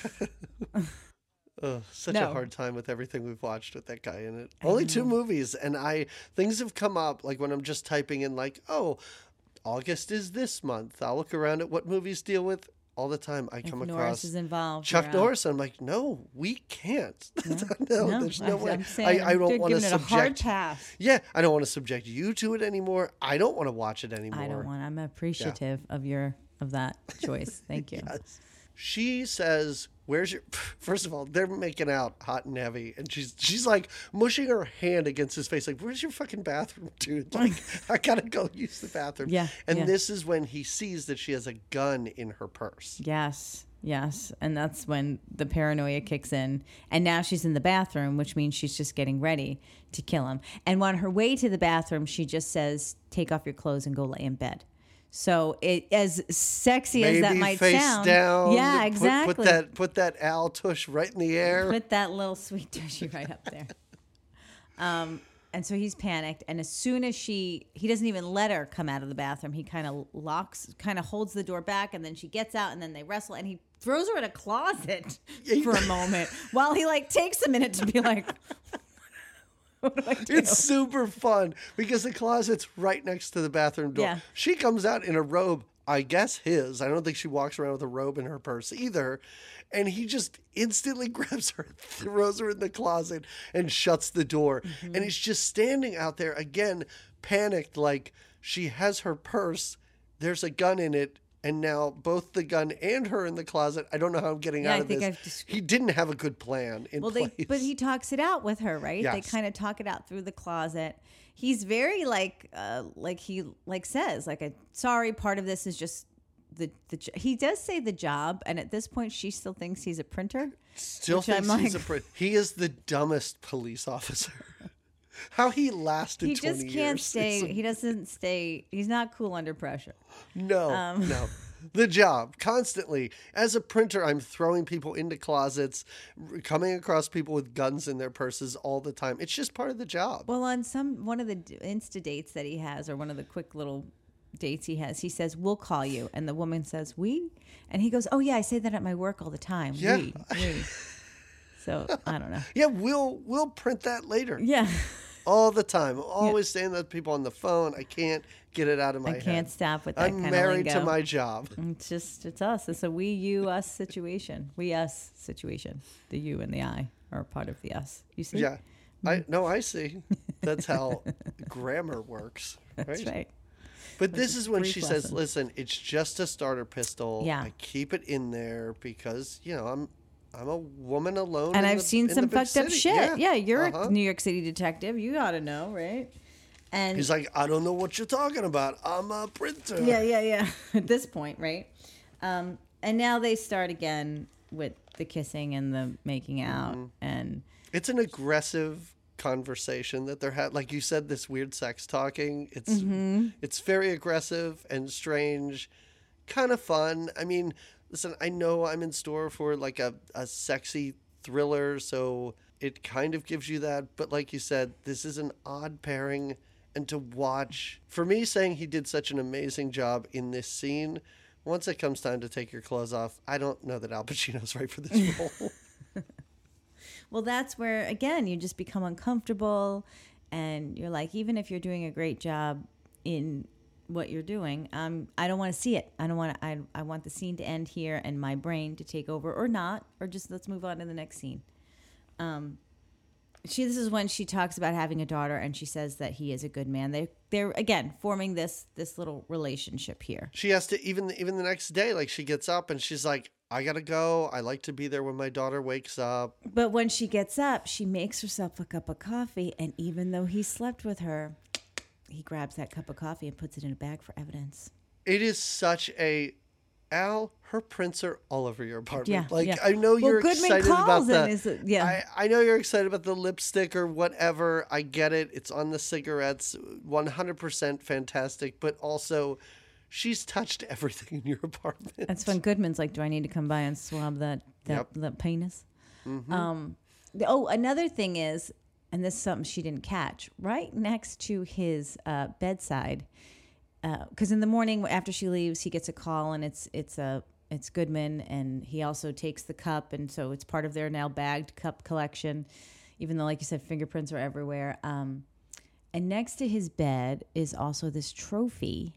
oh, such a hard time with everything we've watched with that guy in it. Only two movies, and I things have come up like when I'm just typing in like, oh, August is this month. I'll look around at what movies deal with all the time. I come
if
across
Norris is involved.
Chuck. Norris. I'm like, no, we can't. No,
No,
there's no
I-
way.
I'm saying
I, I don't want to
it a hard
subject. Yeah, I don't want to subject you to it anymore. I don't want to watch it anymore.
I don't want. I'm appreciative of your of that choice. Thank you.
Yes. She says, "Where's your?" First of all, they're making out hot and heavy, and she's she's like mushing her hand against his face, like, "Where's your fucking bathroom, dude? Like, I gotta go use the bathroom."
Yeah,
And
yeah.
this is when he sees that she has a gun in her purse.
Yes. Yes. And that's when the paranoia kicks in. And now she's in the bathroom, which means she's just getting ready to kill him. And on her way to the bathroom, she just says, Take off your clothes and go lay in bed. So it as sexy as that might
face
sound.
down.
yeah,
put-
exactly.
Put, that put that Al Tush right in the air.
Put that little sweet tushy right up there. Um, and so he's panicked, and as soon as she, he doesn't even let her come out of the bathroom. He kind of locks, kind of holds the door back, and then she gets out, and then they wrestle, and he throws her in a closet for a moment while he like takes a minute to be like, "What do I do?"
It's super fun because the closet's right next to the bathroom door.
Yeah.
She comes out in a robe, I guess his. I don't think she walks around with a robe in her purse either. And he just instantly grabs her, throws her in the closet, and shuts the door.
Mm-hmm.
And he's just standing out there again, panicked, like she has her purse, there's a gun in it. And now both the gun and her in the closet. I don't know how I'm getting
Yeah,
out
I
of this.
Just-
He didn't have a good plan in
Well,
place.
they but he talks it out with her, right? They kind of talk it out through the closet. He's very like, uh, like he like says, like, a, sorry, part of this is just the the. j-" He does say the job, and at this point, she still thinks he's a printer.
Still
Which I'm
he's a
like-
prin- he is the dumbest police officer. How he lasted
He
20
just can't
years.
stay. He doesn't stay. He's not cool under pressure.
no,
Um.
no. The job constantly as a printer. I'm throwing people into closets, coming across people with guns in their purses all the time. It's just part of the job.
Well, on some one of the Insta dates that he has, or one of the quick little dates he has, he says, "We'll call you," and the woman says, "We," and he goes, "Oh yeah, I say that at my work all the time.
Yeah.
We, we." So I don't know.
yeah, we'll we'll print that later
Yeah,
all the time. Always saying that to people on the phone. I can't get it out of my head.
I
head.
can't stop with that
I'm
kind
married
of
to my job.
It's just it's us. It's a we you us situation. We us situation. The you and the I are part of the us. You see?
Yeah. I mm. no, I see. That's how grammar works.
that's right.
But this is when she says, "Listen, it's just a starter pistol.
Yeah.
I keep it in there because you know I'm I'm a woman alone.
And I've
the-
seen some fucked up
city."
shit. Yeah, you're
Uh-huh.
a New York City detective. You ought to know, right? And
He's like, I don't know what you're talking about. I'm a printer.
Yeah, yeah, yeah. At this point, right? Um, and now they start again with the kissing and the making out,
Mm-hmm.
and
It's an aggressive conversation that they're had. Like you said, this weird sex talking. It's
Mm-hmm.
it's very aggressive and strange, kind of fun. I mean, listen, I know I'm in store for like a, a sexy thriller, so it kind of gives you that. But like you said, this is an odd pairing. And to watch, for me, saying he did such an amazing job in this scene, once it comes time to take your clothes off, I don't know that Al Pacino's right for this role.
well, that's where again you just become uncomfortable, and you're like, even if you're doing a great job in what you're doing, um, I don't want to see it. I don't want. I I want the scene to end here and my brain to take over, or not, or just let's move on to the next scene. Um, she this is when she talks about having a daughter and she says that he is a good man. They they're again forming this this little relationship here.
She has to even even the next day, like she gets up and she's like, I gotta go. I like to be there when my daughter wakes up.
But when she gets up, she makes herself a cup of coffee and even though he slept with her, he grabs that cup of coffee and puts it in a bag for evidence.
It is such a Al, her prints are all over your apartment.
Yeah,
like
yeah.
I know
Well,
you're
Goodman
excited about the
is it- yeah.
I, I know you're excited about the lipstick or whatever. I get it. It's on the cigarettes. 100% fantastic, but also she's touched everything in your apartment.
That's when Goodman's like, "Do I need to come by and swab that that,
Yep.
that penis?" Um, oh, another thing is, and this is something she didn't catch. Right next to his uh, bedside, because in the morning after she leaves, he gets a call, and it's it's a it's Goodman, and he also takes the cup, and so it's part of their now bagged cup collection. Even though, like you said, fingerprints are everywhere. Um, and next to his bed is also this trophy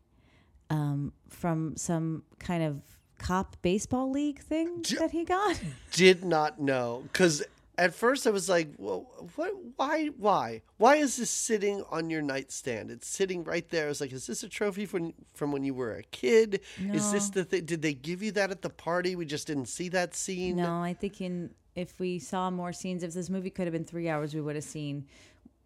um, from some kind of cop baseball league thing that he got.
Did not know because at first I was like, well, what? Why? Why? Why is this sitting on your nightstand? It's sitting right there. I was like, is this a trophy from from when you were a kid? Is this the thing? Did they give you that at the party? We just didn't see that scene.
no, I think in if we saw more scenes, if this movie could have been three hours, we would have seen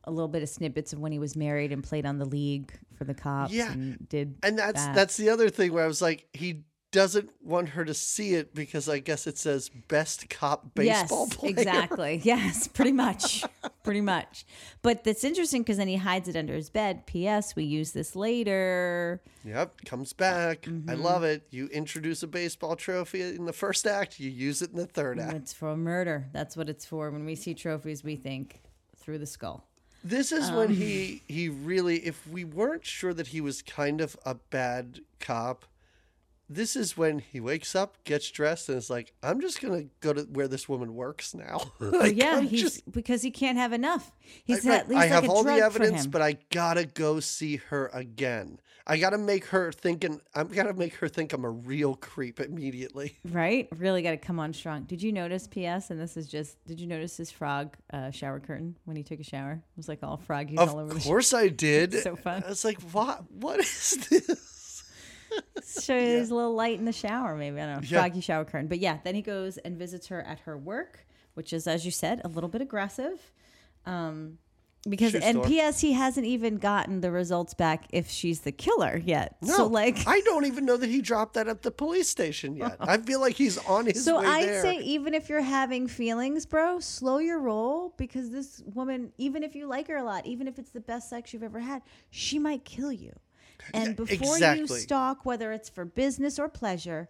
a little bit of snippets of when he was married and played on the league for the cops
Yeah.
and did
And that's
that.
that's the other thing where I was like, he doesn't want her to see it because I guess it says best cop baseball
yes,
player.
exactly. Yes, pretty much, pretty much. But that's interesting because then he hides it under his bed. P.S. We use this later.
Yep, comes back.
Mm-hmm.
I love it. You introduce a baseball trophy in the first act, you use it in the third act.
It's for murder. That's what it's for. When we see trophies, we think through the skull.
This is
Um.
when he he really if we weren't sure that he was kind of a bad cop, this is when he wakes up, gets dressed, and is like, I'm just gonna go to where this woman works now. like,
yeah,
I'm
he's
just-
because he can't have enough. He's
I,
at least
I
like
have all the evidence, but I gotta go see her again. I gotta make her thinking. I'm gotta make her think I'm a real creep immediately.
right? Really got to come on strong. Did you notice? P.S. And this is just. Did you notice his frog uh, shower curtain when he took a shower? It was like all froggy
Of
all over the
course, I did.
So fun.
I was like, what? What is this?
Show you his little light in the shower, maybe. I don't know.
Yeah.
Froggy shower curtain. But yeah, then he goes and visits her at her work, which is, as you said, a little bit aggressive. Um, because
Shoe
and
store.
P.S. He hasn't even gotten the results back if she's the killer yet.
No,
so like,
I don't even know that he dropped that at the police station yet. I feel like he's on his
so I'd
there.
say even if you're having feelings, bro, slow your roll because this woman, even if you like her a lot, even if it's the best sex you've ever had, she might kill you. And before you stalk, whether it's for business or pleasure,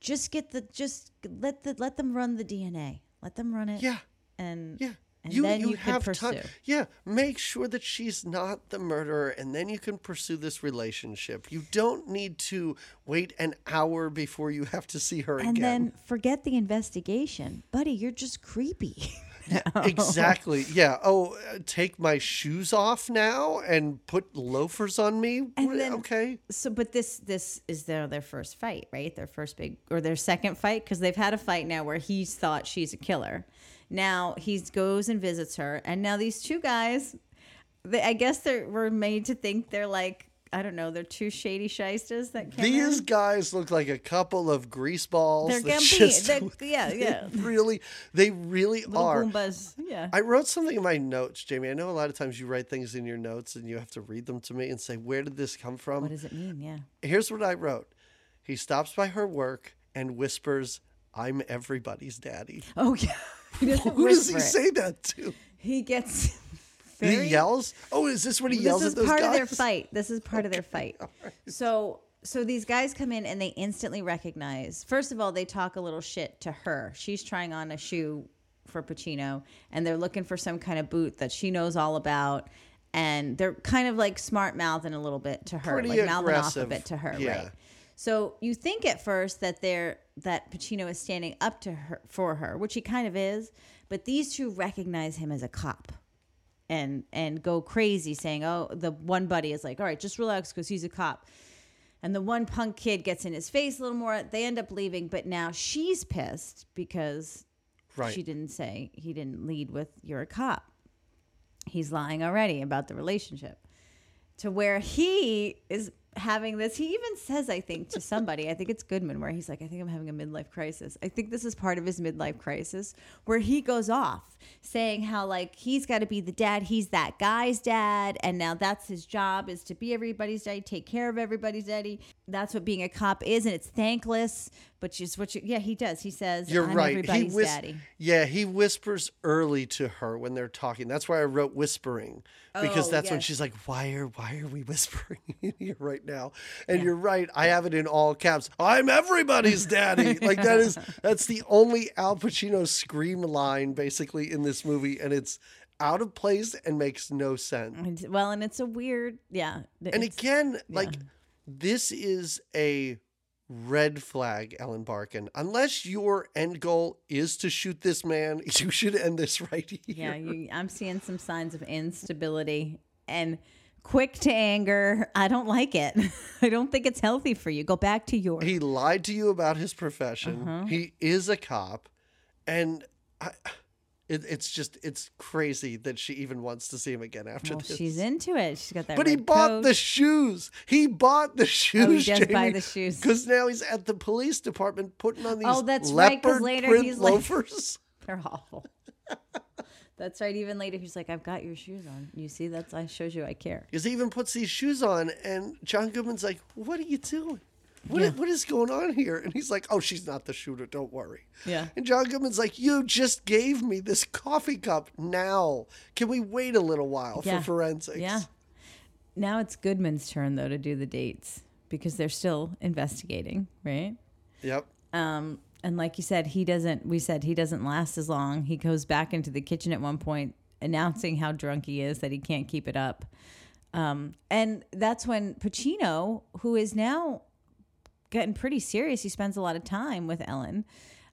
just get the just let the let them run the DNA. Let them run it.
yeah,
And
yeah.
And
you
then
you,
you,
have time. Yeah, make sure that she's not the murderer, and then you can pursue this relationship. You don't need to wait an hour before you have to see her
And
again.
And then forget the investigation, buddy. You're just creepy.
exactly. Yeah. Oh, uh, take my shoes off now and put loafers on me. What-
then-
okay.
so, but this this is their their first fight, right? Their first big or their second fight because they've had a fight now where he's thought she's a killer. Now he goes and visits her, and now these two guys, they, I guess they were made to think they're like I don't know, they're two shady shysters that came
These
in.
guys look like a couple of grease balls.
They're Gambino. yeah, yeah.
They really, they really
Little
are.
Goombas. Yeah.
I wrote something in my notes, Jamie. I know a lot of times you write things in your notes and you have to read them to me and say, where did this come from?
what does it mean? Yeah.
Here's what I wrote. He stops by her work and whispers, I'm everybody's daddy.
Oh yeah.
Who does he
it.
say that to?
He gets very
he yells? Oh, is this what he yells
this is
at those
part
guys?
of their fight. This is part of their fight. So so these guys come in and they instantly recognize. First of all, they talk a little shit to her. She's trying on a shoe for Pacino, and they're looking for some kind of boot that she knows all about. And they're kind of like smart mouthing a little bit to her,
Pretty
like mouthing off a bit to her,
Yeah.
right? So you think at first that they're that Pacino is standing up to her for her, which he kind of is, but these two recognize him as a cop and and go crazy saying, "Oh, the one buddy is like, all right, just relax because he's a cop." And the one punk kid gets in his face a little more. They end up leaving, but now she's pissed because
Right.
she didn't say he didn't lead with "you're a cop." he's lying already about the relationship to where he is having this. He even says i think to somebody i think it's goodman where he's like i think i'm having a midlife crisis. I think this is part of his midlife crisis where he goes off saying how like he's got to be the dad he's that guy's dad and now that's his job is to be everybody's daddy take care of everybody's daddy that's what being a cop is and it's thankless but just what you yeah he does he says
You're
I'm
right.
everybody's
he whis-
daddy
Yeah, he whispers early to her when they're talking. That's why I wrote whispering because
Oh,
that's when she's like, "Why are why are we whispering in here right now?" And you're right. I have it in all caps. I'm everybody's daddy. like that is that's the only Al Pacino scream line basically in this movie, and it's out of place and makes no sense.
Well and it's a weird yeah
And again, like this is a red flag, Ellen Barkin. Unless your end goal is to shoot this man, you should end this right here.
Yeah, you, I'm seeing some signs of instability and quick to anger. I don't like it. I don't think it's healthy for you. Go back to your.
He lied to you about his profession.
Uh-huh.
He is a cop, and I, it, it's just it's crazy that she even wants to see him again after
Well,
this.
she's into it. She's got that.
But he bought
coat.
the shoes. He bought the oh, shoes.
does buy the shoes.
because now he's at the police department putting on these
Oh, that's right,
leopard
later
print
he's like-
loafers.
They're awful. That's right. Even later, he's like, "I've got your shoes on. You see, that's I shows you I care."
Because he even puts these shoes on, and John Goodman's like, "What are you doing? What,
Yeah.
what is going on here?" And he's like, "Oh, she's not the shooter. Don't worry."
Yeah.
And John Goodman's like, "You just gave me this coffee cup. Now, can we wait a little while
Yeah.
for forensics?"
Yeah. Now it's Goodman's turn though to do the dates because they're still investigating, right?
Yep.
Um, and like you said, he doesn't. We said he doesn't last as long. He goes back into the kitchen at one point, announcing how drunk he is, that he can't keep it up. Um, and that's when Pacino, who is now getting pretty serious, he spends a lot of time with Ellen.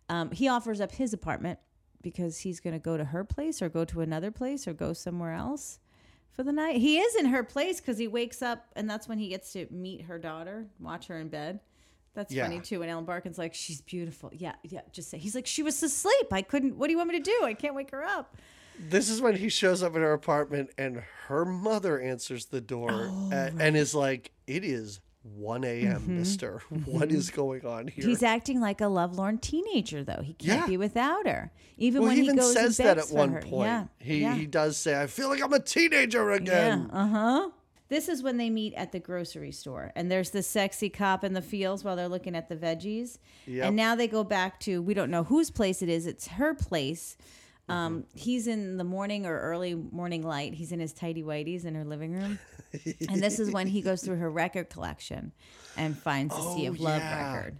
Um, he offers up his apartment because he's going to go to her place or go to another place or go somewhere else for the night. He is in her place because he wakes up and that's when he gets to meet her daughter, watch her in bed. That's
Yeah.
funny too. And Ellen Barkin's like, she's beautiful. Yeah, yeah. Just say he's like, she was asleep. I couldn't. What do you want me to do? I can't wake her up.
This is when he shows up at her apartment, and her mother answers the door
Oh,
a- and is like, "It is 1 a.m., Mister. What is going on here?"
Mm-hmm. He's acting like a lovelorn teenager, though. He can't
Yeah.
be without her, even
well,
when
he
he,
even
goes
says that at one
her.
point.
Yeah,
He
yeah.
he does say, "I feel like I'm a teenager again."
Uh huh. This is when they meet at the grocery store, and there's the sexy cop in the fields while they're looking at the veggies.
Yep.
And now they go back to we don't know whose place it is. It's her place.
Mm-hmm.
Um, he's in the morning or early morning light. He's in his tidy whities in her living room, and this is when he goes through her record collection and finds the Sea
Oh,
of Love
yeah.
record.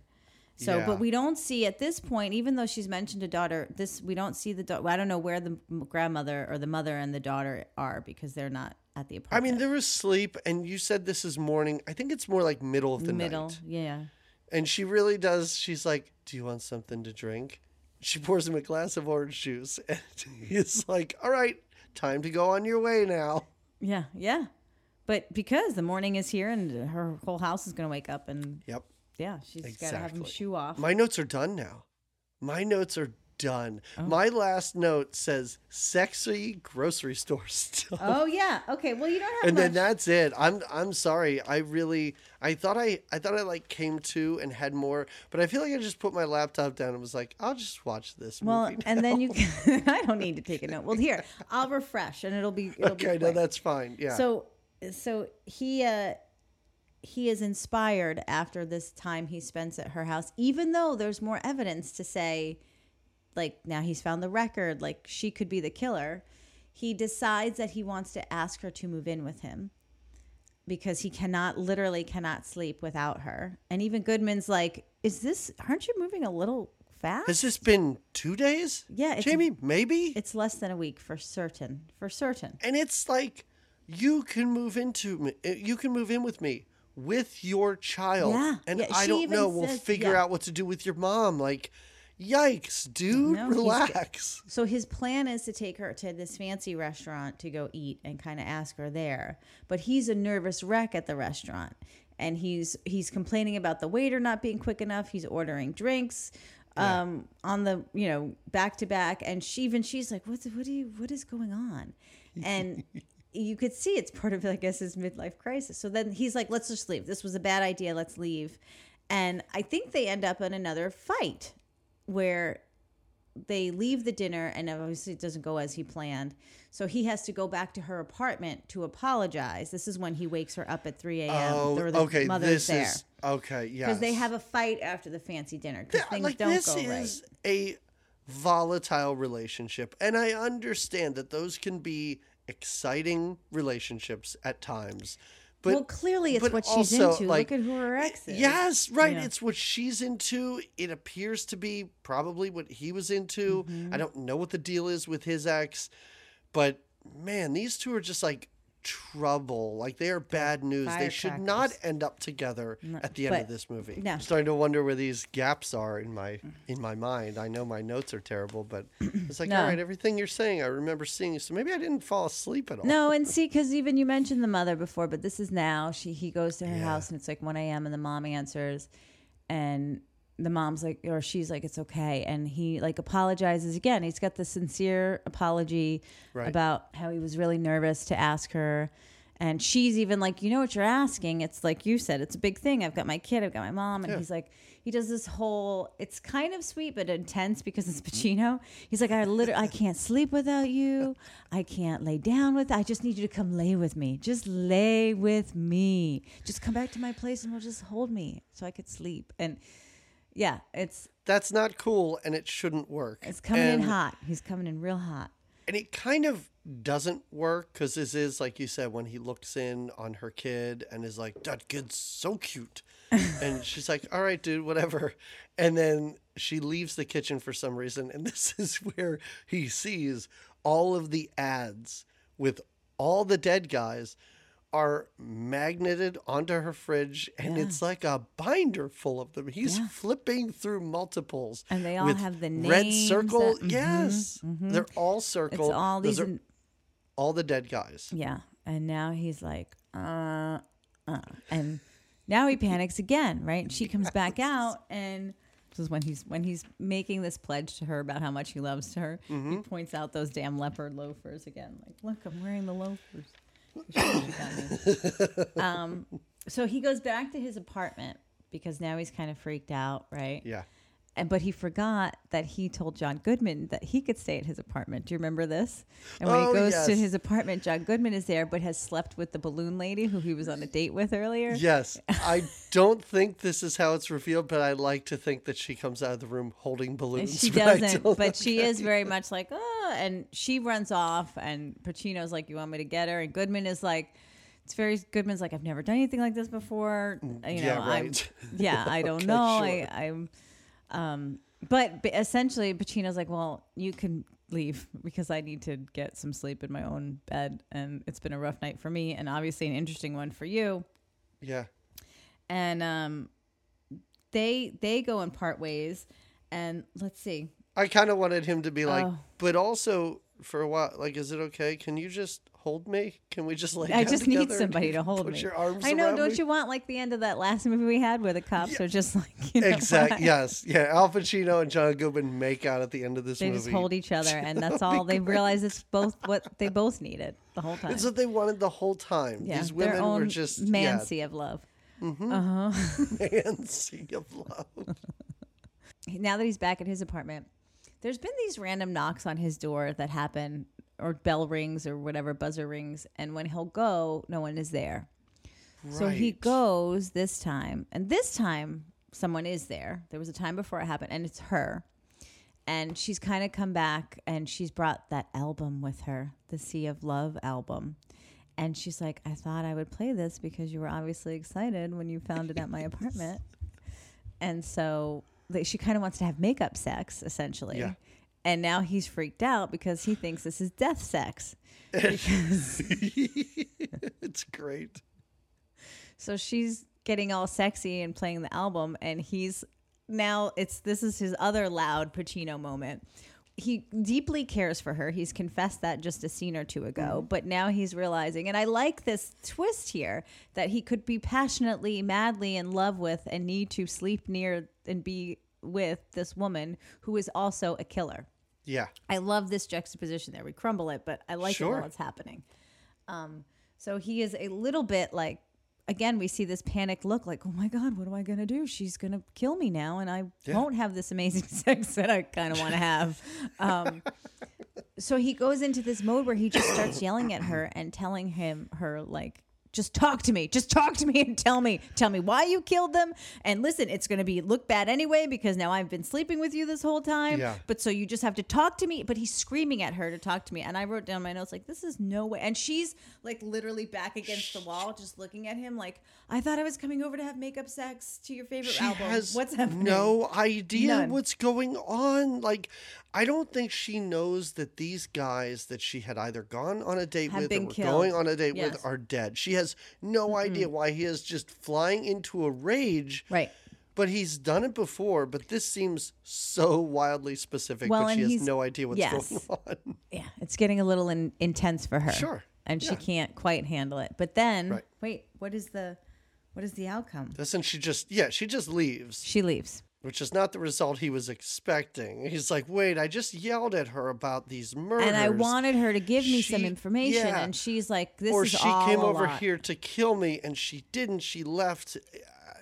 So,
Yeah.
but we don't see at this point, even though she's mentioned a daughter, this we don't see the daughter. I don't know where the grandmother or the mother and the daughter are because they're not at the apartment.
I mean, they're asleep, and you said this is morning. I think it's more like middle of the
middle,
night.
yeah.
And she really does. She's like, "Do you want something to drink?" She pours him a glass of orange juice, and he's like, "All right, time to go on your way now."
Yeah, yeah. But because the morning is here and her whole house is going to wake up and
Yep.
yeah, she's got to have him shoo off.
My notes are done now. My notes are done.
Oh.
My last note says sexy grocery store stuff.
oh yeah. Okay. Well, you don't have
and
much.
then that's it. I'm I'm sorry. I really I thought I I thought I like came to and had more, but I feel like I just put my laptop down and was like, I'll just watch this
well, and then you can, I don't need to take a note. Well, here, I'll refresh and it'll be it'll
Okay,
be
no, that's fine. Yeah.
So so he uh he is inspired after this time he spends at her house, even though there's more evidence to say, like now he's found the record, like she could be the killer. He decides that he wants to ask her to move in with him because he cannot literally cannot sleep without her. And even Goodman's like, "Is this? Aren't you moving a little fast?"
Has this been two days?
Yeah, it's-
Jamie, maybe.
it's less than a week for certain. For certain.
and it's like you can move into me. uh, You can move in with me with your child.
Yeah,
And
yeah,
I don't know. We'll figure
yeah.
out what to do with your mom. Like, yikes, dude,
No,
relax.
So his plan is to take her to this fancy restaurant to go eat and kind of ask her there. But he's a nervous wreck at the restaurant. And he's he's complaining about the waiter not being quick enough. He's ordering drinks um on the, you know, back to back and she even she's like, "What's what do you what is going on?" and you could see it's part of, I guess, his midlife crisis. So then he's like, let's just leave. This was a bad idea. Let's leave. And I think they end up in another fight where they leave the dinner and obviously it doesn't go as he planned. So he has to go back to her apartment to apologize. This is when he wakes her up at 3 a.m.
Oh,
the
okay.
mother's
This
there.
is okay. Yeah,
Because they have a fight after the fancy dinner because things don't
this
go right.
is a volatile relationship, and I understand that those can be exciting relationships at times. But
well, clearly it's what she's
also,
into.
like,
Look at who her ex is.
Yes, right.
Yeah.
It's what she's into. It appears to be probably what he was into.
Mm-hmm.
I don't know what the deal is with his ex, but man, these two are just like trouble. Like they are bad news. They should not end up together at the end of this movie.
no.
I'm starting to wonder where these gaps are in my in my mind. I know my notes are terrible, but it's like
No.
all right, everything you're saying I remember seeing. So maybe I didn't fall asleep at all.
No, and see, because even you mentioned the mother before, but this is now. She he goes to her
Yeah.
house and it's like one a.m. and the mom answers, and the mom's like, or she's like, it's okay, and he like apologizes again. He's got the sincere apology
Right.
about how he was really nervous to ask her. And she's even like, you know what you're asking? It's like you said, it's a big thing. I've got my kid, I've got my mom. And
Yeah.
he's like, he does this whole, it's kind of sweet, but intense because it's Pacino. He's like, I literally, I can't sleep without you. I can't lay down with, I just need you to come lay with me. Just lay with me. Just come back to my place and we'll just hold me so I could sleep. And yeah, it's,
That's not cool, and it shouldn't work.
it's coming in hot. He's coming in real hot.
and it kind of doesn't work because this is like you said when he looks in on her kid and is like that kid's so cute and she's like all right dude whatever and then she leaves the kitchen for some reason and this is where he sees all of the ads with all the dead guys are magneted onto her fridge and
Yeah.
it's like a binder full of them he's
Yeah.
flipping through multiples
And they all have the names.
red circle
that- mhm,
yes they're all circle
It's all
Those
these,
are
in-
all the dead guys
yeah. And now he's like, uh, uh, and now he panics again, right? And she comes back out, and this is when he's when he's making this pledge to her about how much he loves her.
Mm-hmm.
He points out those damn leopard loafers again. Like, look, I'm wearing the loafers. Um, so he goes back to his apartment because now he's kind of freaked out, right?
yeah
And but he forgot that he told John Goodman that he could stay at his apartment. Do you remember this? And when
Oh,
he goes to his apartment, John Goodman is there, but has slept with the balloon lady who he was on a date with earlier.
yes i don't think this is how it's revealed but i like to think that she comes out of the room holding
And
balloons
she
but
doesn't, but she is very much like, oh, and she runs off, and Pacino's like, you want me to get her? And Goodman is like, it's very Goodman's like, I've never done anything like this before. You know,
Mm, yeah,
I'm,
right.
yeah, I don't
Okay,
know.
sure.
I, I'm, um, but, essentially, Pacino's like, well, you can leave because I need to get some sleep in my own bed, and it's been a rough night for me, and obviously an interesting one for you.
yeah
And um, they they go in part ways, and let's see.
i kind of wanted him to be like
Oh.
but also for a while like is it okay can you just hold me can we just lay
I just need somebody to hold me.
your arms
I know. Don't
me?
you want like the end of that last movie we had where the cops are just like you know,
Exactly. Yes. Yeah. Al Pacino and John Goodman make out at the end of this
They
movie.
just hold each other, and that's all. They realize it's both what they both needed the whole time.
It's what they wanted the whole time.
yeah,
These women were just
mancy of love.
yeah, man sea of love.
now that he's back at his apartment, there's been these random knocks on his door that happen, or bell rings, or whatever buzzer rings, and when he'll go, no one is there. So he goes this time, and this time someone is there. There was a time before it happened, and it's her. And she's kind of come back, and she's brought that album with her, the Sea of Love album. And she's like, I thought I would play this because you were obviously excited when you found it at my apartment. And so like, she kind of wants to have makeup sex, essentially.
Yeah.
And now he's freaked out because he thinks this is death sex.
it's great.
So she's getting all sexy and playing the album, and he's now it's this is his other loud Pacino moment. He deeply cares for her. He's confessed that just a scene or two ago, mm-hmm. but now he's realizing, and I like this twist here that he could be passionately, madly in love with and need to sleep near and be with this woman who is also a killer.
Yeah.
I love this juxtaposition there. We crumble it, but I like it while it's happening. Um, so he is a little bit like, again, we see this panicked look like, oh my God, what am I going to do? She's going to kill me now, and I
Yeah.
won't have this amazing sex that I kind of want to have. Um, so he goes into this mode where he just starts yelling at her and telling him, her, like, just talk to me. Just talk to me and tell me, tell me why you killed them. And listen, it's going to be look bad anyway because now I've been sleeping with you this whole time.
Yeah.
But so you just have to talk to me. But he's screaming at her to talk to me. And I wrote down my notes like, this is no way. And she's like literally back against the wall, just looking at him like, I thought I was coming over to have makeup sex to your favorite
She
album.
has
What's happening?
no idea
None.
what's going on. Like, I don't think she knows that these guys that she had either gone on a date
Have
with or
killed.
going on a date
Yes.
with are dead. She has no mm-hmm. idea why he is just flying into a rage.
Right.
But he's done it before, but this seems so wildly specific,
Well,
but she has no idea what's
yes.
going on.
Yeah. It's getting a little in, intense for her.
Sure.
And she can't quite handle it. But then,
Right.
wait, what is the, what is the outcome?
Doesn't she just, yeah, she just leaves,
She leaves.
Which is not the result he was expecting. He's like, wait, I just yelled at her about these murders.
And I wanted her to give me some information,
yeah.
and she's like, "This
or
is
she
all
came over
lot.
here to kill me and she didn't she left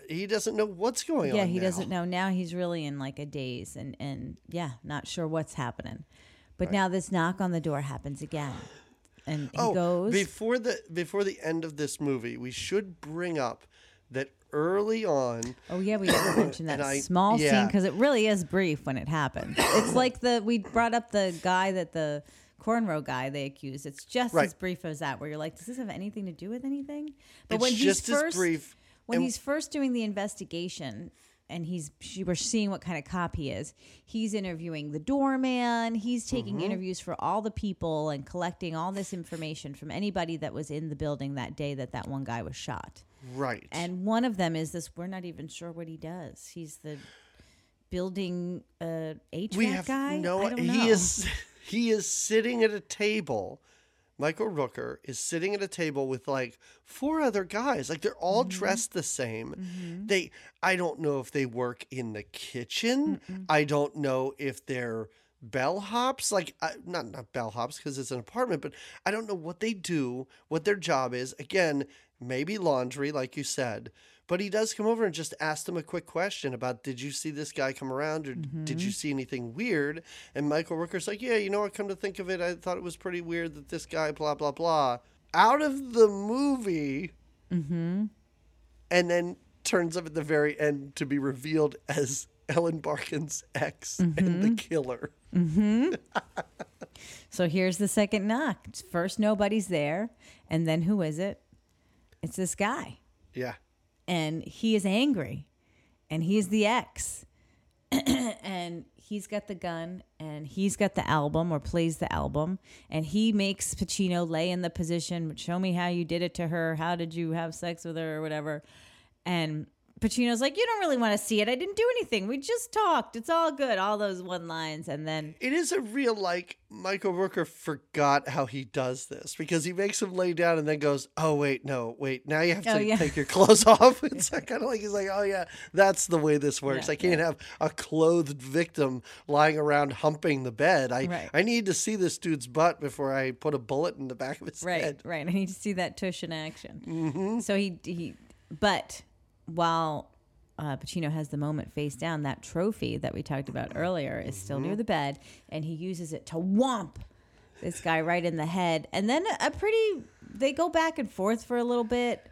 he doesn't know what's going
Yeah,
on Yeah,
he
now.
doesn't know. Now he's really in like a daze, and and yeah, not sure what's happening. But now this knock on the door happens again, and he
oh
goes.
before the before the end of this movie we should bring up that early on
Oh yeah, we never mentioned that
I-
small scene because it really is brief when it happens. It's like the we brought up the guy that the cornrow guy they accused. It's just
Right.
as brief as that, where you're like, does this have anything to do with anything? But
It's
when he's first,
brief,
when he's first doing the investigation. And he's she, we're seeing what kind of cop he is. He's interviewing the doorman. He's taking
Mm-hmm.
interviews for all the people and collecting all this information from anybody that was in the building that day that that one guy was shot.
Right
And one of them is this. We're not even sure what he does. He's the building uh, HVAC
we have
guy.
no
I don't know.
he is he is sitting at a table Michael Rooker is sitting at a table with like four other guys. Like they're all
Mm-hmm.
dressed the same. They I don't know if they work in the kitchen. I don't know if they're bellhops? Like I, not not bellhops because it's an apartment but i don't know what they do what their job is. Again maybe laundry like you said but he does come over and just ask them a quick question about did you see this guy come around or did you mm-hmm. see anything weird? And michael rooker's like yeah you know what come to think of it i thought it was pretty weird that this guy blah blah blah. Out of the movie mm-hmm. and then turns up at the very end to be revealed as ellen barkin's ex and the mm-hmm. killer mm-hmm.
So here's the second knock. First, nobody's there, and then who is it? It's this guy,
yeah
and he is angry, and he is the ex, and he's got the gun, and he's got the album or plays the album, and he makes Pacino lay in the position. Show me how you did it to her. How did you have sex with her or whatever? And Pacino's like, you don't really want to see it. I didn't do anything. We just talked. It's all good. All those one lines, and then
it is a real like Michael Rooker forgot how he does this because he makes him lay down and then goes, "Oh wait, no, wait, now you have oh, to
Oh, yeah.
take your clothes off." It's kind of like he's like, "Oh yeah, that's the way this works.
Yeah,
I can't have a clothed victim lying around humping the bed. I
Right.
I need to see this dude's butt before I put a bullet in the back of his
right,
head."
right. Right. I need to see that tush in action. Mm-hmm. So he he, but while uh, Pacino has the moment face down, that trophy that we talked about earlier is still near the bed, and he uses it to whomp this guy right in the head, and then a, pretty. They go back and forth for a little bit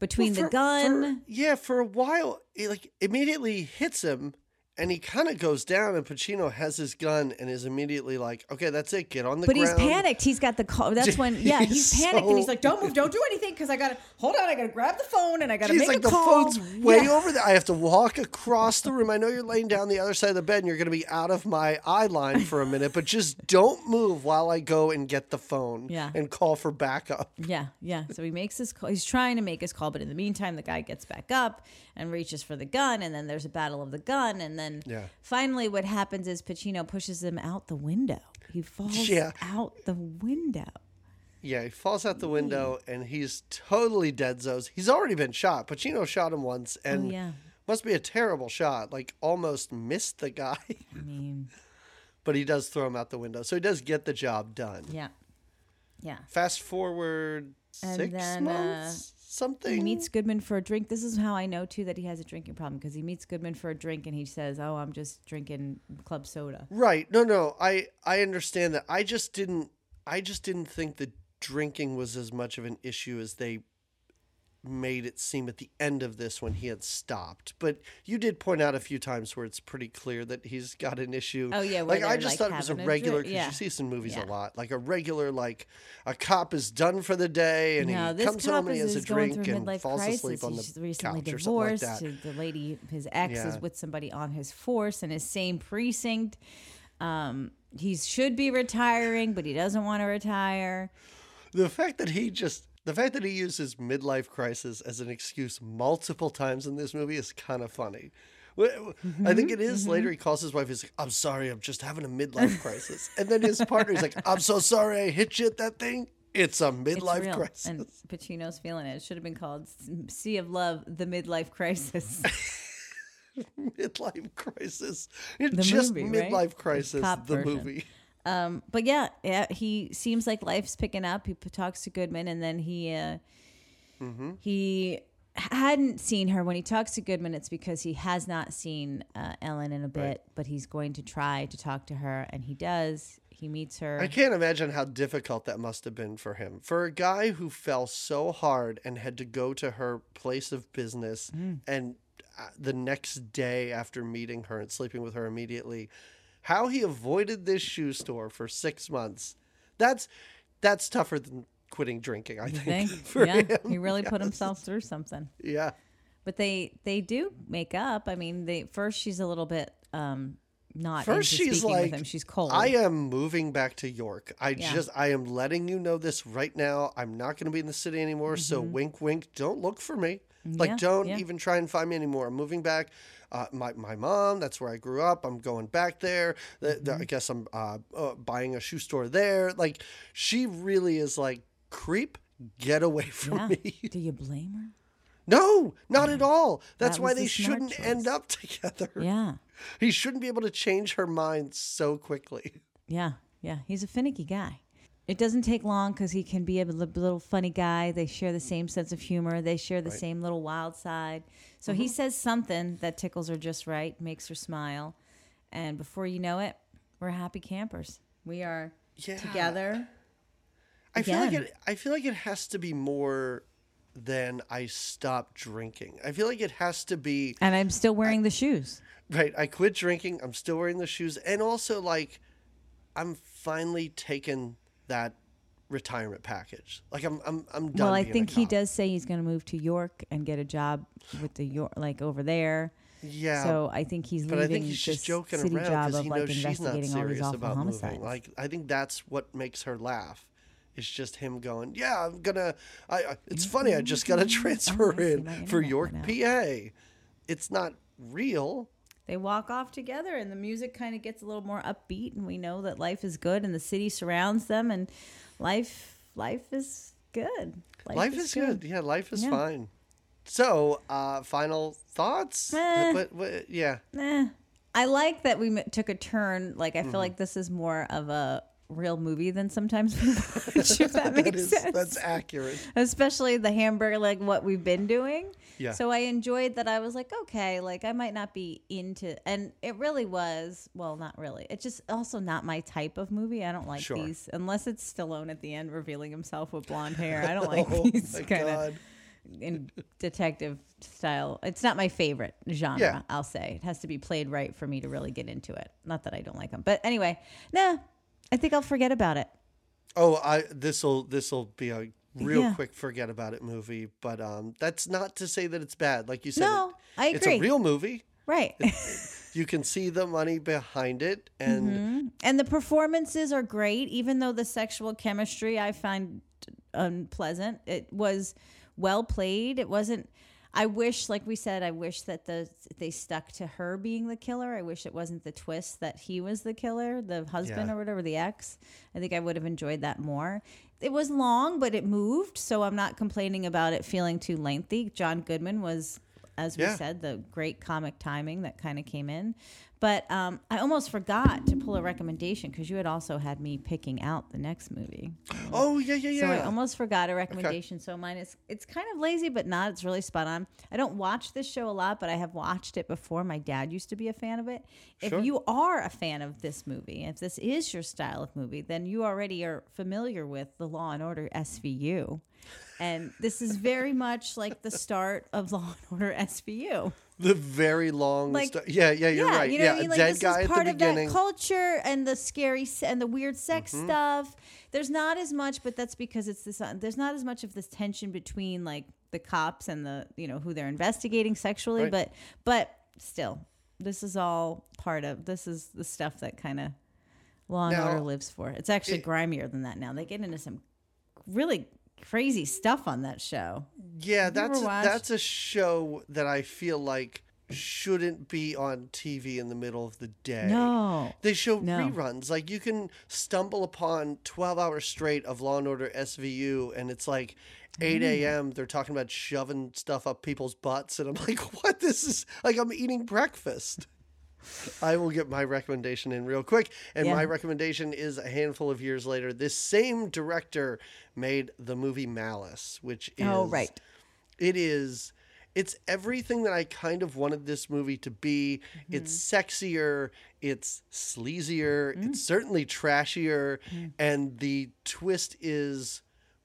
between
For-
the gun.
for- yeah, for a while, it like immediately hits him, and he kind of goes down. And Pacino has his gun and is immediately like, "Okay, that's it. Get on the ground.
But
ground."
he's panicked. He's got the call. That's when, yeah, he's, panicked, and he's like, "Don't move, don't do anything, because I gotta hold on. I gotta grab the phone, and I gotta make
like
a
the
call."
phone's way
Yeah.
over there. I have to walk across the room. I know you're laying down the other side of the bed and you're going to be out of my eye line for a minute, but just don't move while I go and get the phone
Yeah.
and call for backup.
Yeah, yeah. So he makes his call. He's trying to make his call, but in the meantime, the guy gets back up and reaches for the gun, and then there's a battle of the gun, and then
Yeah.
finally, what happens is Pacino pushes him out the window. He falls
Yeah.
out the window.
Yeah, he falls out the window and he's totally dead zoes. He's already been shot. Pacino shot him once and
Oh, yeah.
must be a terrible shot. Like almost missed the guy.
I mean,
but he does throw him out the window. So he does get the job done.
Yeah. Yeah.
Fast forward
And
six
then, uh,
months, something.
He meets Goodman for a drink. This is how I know too that he has a drinking problem because he meets Goodman for a drink and he says, "Oh, I'm just drinking club soda."
Right. No, no. I I understand that. I just didn't I just didn't think that drinking was as much of an issue as they made it seem at the end of this when he had stopped. But you did point out a few times where it's pretty clear that he's got an issue.
Oh, yeah,
Like I just
like,
thought it was a regular because
Yeah.
you see some movies
Yeah.
a lot. Like a regular like a cop is done for the day and
No,
he comes home and he has a drink and falls
crisis.
asleep on the
He's recently
couch or something like
divorced.
that.
The lady, his ex, is with somebody on his force in his same precinct. Um, he should be retiring, but he doesn't want to retire.
The fact that he just the fact that he uses midlife crisis as an excuse multiple times in this movie is kind of funny. I think it is. Mm-hmm, later. He calls his wife. He's like, "I'm sorry, I'm just having a midlife crisis." And then his partner, he's like, "I'm so sorry, I hit you at that thing. It's a midlife
real.
crisis."
And Pacino's feeling it. It should have been called Sea of Love, The Midlife Crisis.
midlife crisis.
The
just
movie, right?
midlife
The
crisis.
cop
The movie.
Um, but yeah, yeah, he seems like life's picking up. He talks to Goodman, and then he uh,
Mm-hmm.
he hadn't seen her. When he talks to Goodman, it's because he has not seen uh, Ellen in a bit,
Right.
but he's going to try to talk to her, and he does. He meets her.
I can't imagine how difficult that must have been for him. For a guy who fell so hard and had to go to her place of business
Mm.
and uh, the next day after meeting her and sleeping with her immediately, how he avoided this shoe store for 6 months. That's that's tougher than quitting drinking, I think.
think? yeah,
him.
he really put himself through something.
Yeah.
But they they do make up. I mean, they first she's a little bit um not
First, she's like,
with him. She's cold.
I am moving back to York. I
Yeah.
just, I am letting you know this right now. I'm not going to be in the city anymore. So, wink, wink, don't look for me. Like,
Mm-hmm. Yeah,
don't
yeah.
even try and find me anymore. I'm moving back. Uh, my, my mom, that's where I grew up. I'm going back there. The, the,
Mm-hmm.
I guess I'm uh, uh, buying a shoe store there. Like, she really is like, creep, get away from
yeah.
me.
Do you blame her?
No, not at all. That's
That
why they shouldn't end up together.
Yeah.
He shouldn't be able to change her mind so quickly.
Yeah, yeah, he's a finicky guy. It doesn't take long because he can be a little funny guy. They share the same sense of humor. They share the same little wild side. So he mm-hmm. says something that tickles her just right, makes her smile, and before you know it, we're happy campers. We are
Yeah.
together.
I feel like it. I feel like it has to be more than I stopped drinking. I feel like it has to be
And I'm still wearing the shoes.
right. I quit drinking. I'm still wearing the shoes, and also like I'm finally taking that retirement package. Like I'm I'm I'm done.
Well, I think he does say he's going to move to York and get a job with the York, like over there.
Yeah.
So I think he's leaving.
but I think he's just joking
city
around
job
because he
like
knows she's not serious about
homicides.
moving. Like I think that's what makes her laugh. It's just him going, yeah, I'm gonna. I. I it's funny. I just got a transfer
Oh,
in for York, PA. It's not real.
They walk off together and the music kind of gets a little more upbeat and we know that life is good and the city surrounds them and life life is good
Life, is good. Yeah, life is
Yeah.
fine. So, uh, final thoughts?
Eh.
What, what, yeah.
Eh. i like that we took a turn like i feel
Mm-hmm.
like this is more of a real movie than sometimes. We watch if that makes
That is,
sense.
that's accurate.
especially the hamburger like what we've been doing.
Yeah.
so i enjoyed that i was like okay like i might not be into and it really was well not really. It's just also not my type of movie. I don't like
Sure.
these unless it's Stallone at the end revealing himself with blonde hair. I don't like
oh
these kind of in detective style. It's not my favorite genre
Yeah.
i'll say. It has to be played right for me to really get into it. Not that i don't like them but anyway nah i think i'll forget about it
Oh, I this'll this'll be a real
Yeah.
quick forget about it movie, but um, that's not to say that it's bad. Like you said,
No,
it-
I
It's a real movie.
right
You can see the money behind it, and
Mm-hmm. And the performances are great, even though the sexual chemistry I find unpleasant. It was well played. It wasn't. I wish, like we said, I wish that the they stuck to her being the killer. I wish it wasn't the twist that he was the killer, the husband
Yeah.
or whatever, the ex. I think I would have enjoyed that more. It was long, but it moved, so I'm not complaining about it feeling too lengthy. John Goodman was, as we
Yeah.
said, the great comic timing that kind of came in. But um, I almost forgot to pull a recommendation because you had also had me picking out the next movie.
Oh yeah, yeah, yeah.
So I almost forgot a recommendation. So mine is it's kind of lazy, but not. It's really spot on. I don't watch this show a lot, but I have watched it before. My dad used to be a fan of it.
Sure.
If you are a fan of this movie, if this is your style of movie, then you already are familiar with the Law and Order SVU. And this is very much like the start of Law and Order SVU.
the very long.
Like-
sto- yeah, yeah, you're
yeah,
right.
you know
yeah,
what I mean? Like
dead
this
guy
is
at
part
the
of
beginning.
that culture and the scary se- and the weird sex
Mm-hmm.
stuff. There's not as much, but that's because it's this. Uh, there's not as much of this tension between like the cops and the you know who they're investigating sexually,
Right.
but but still, this is all part of. This is the stuff that kind of Law and
Now,
Order lives for. It's actually
it-
grimier than that now. They get into some really crazy stuff on that show.
Yeah, that's a, that's a show that I feel like shouldn't be on TV in the middle of the day.
No.
They show
No.
reruns. Like you can stumble upon 12 hours straight of Law and Order SVU and it's like 8
Mm.
a.m. They're talking about shoving stuff up people's butts and I'm like, what? This is like I'm eating breakfast. I will get my recommendation in real quick. And
Yeah.
my recommendation is a handful of years later. This same director made the movie Malice, which oh, is
Oh, right.
it is it's everything that I kind of wanted this movie to be. Mm-hmm. It's sexier, it's sleazier, it's mm-hmm. certainly trashier, mm-hmm. and the twist is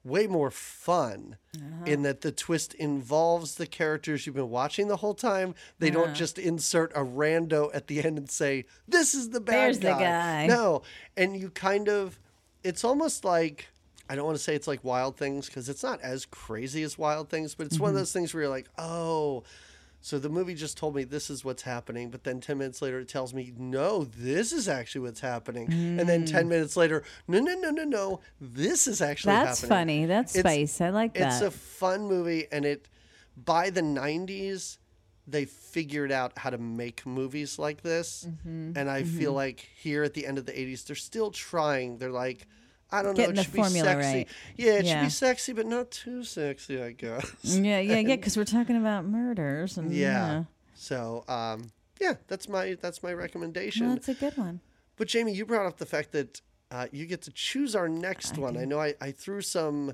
way more fun in that the twist involves the characters you've been watching the whole time. They don't just insert a rando at the end and say, This is the bad
There's the
guy.
guy.
No. And you kind of it's almost like I don't want to say it's like Wild Things because it's not as crazy as Wild Things, but it's one of
Mm-hmm.
those things where you're like, oh, so the movie just told me this is what's happening, but then 10 minutes later it tells me, no, this is actually what's happening. And then 10 minutes later, no, no, no, no, no, this is actually
Mm. That's
happening.
funny. That's
It's-
spice. I like that.
It's a fun movie, and it by the 90s, they figured out how to make movies like this.
Mm-hmm.
And I feel like here at the end of the 80s, they're still trying. They're like, I don't
Getting
know,
the
it should be sexy.
right.
Yeah, it should be sexy, but not too sexy, I guess.
yeah, yeah, yeah. Because we're talking about murders and
Yeah. So, um, yeah, that's my that's my recommendation.
Well, that's a good one.
But Jamie, you brought up the fact that uh, you get to choose our next one. I know I, I threw some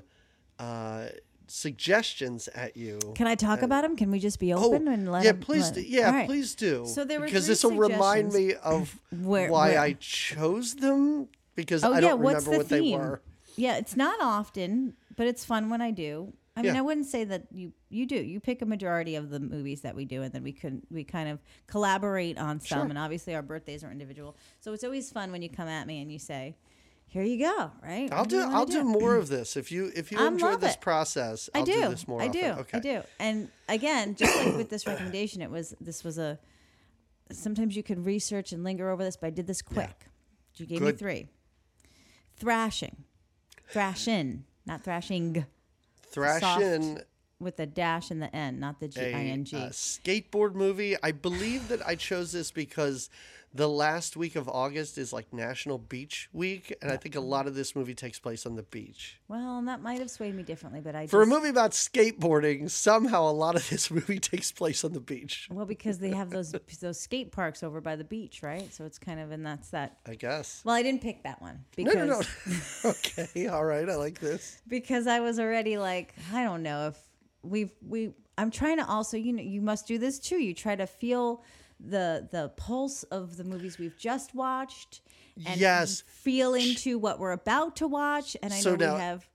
uh, suggestions at you.
Can I talk about them? Can we just be
Oh,
open and let
yeah, please,
let-
do, yeah,
right.
please do.
So there were
because this will remind me of
Where-
why
where-
I chose them because
Oh
I
yeah,
don't
what's
remember
the
what
theme?
they were.
Yeah, it's not often, but it's fun when I do. I mean,
Yeah.
I wouldn't say that you you do. You pick a majority of the movies that we do, and then we could we kind of collaborate on some.
Sure.
And obviously, our birthdays are individual, so it's always fun when you come at me and you say, "Here you go." Right?
I'll
What
do I'll do more of this if you if you
I
enjoy this
it.
process.
I
I'll
do.
this more
I
often.
do.
Okay.
I do. And again, just like with this recommendation, it was this was a. Sometimes you can research and linger over this, but I did this quick. You gave me three. Thrashing, thrashing, not thrashing,
Thrashin'
with the dash and the n, not the g i n g.
uh, skateboard movie. I believe that I chose this because the last week of August is like National Beach Week, and I think a lot of this movie takes place on the beach.
Well, and that might have swayed me differently, but I
For a movie about skateboarding, somehow a lot of this movie takes place on the beach.
well because they have those those skate parks over by the beach, right? So it's kind of and that's that.
I guess.
Well, I didn't pick that one because
No, no, no. okay, all right. I like this.
because I was already like, I don't know if we've we. I'm trying to also, you know, you must do this too. You try to feel the the pulse of the movies we've just watched, and
Yes.
feel into what we're about to watch. And I
So
know
now-
we have.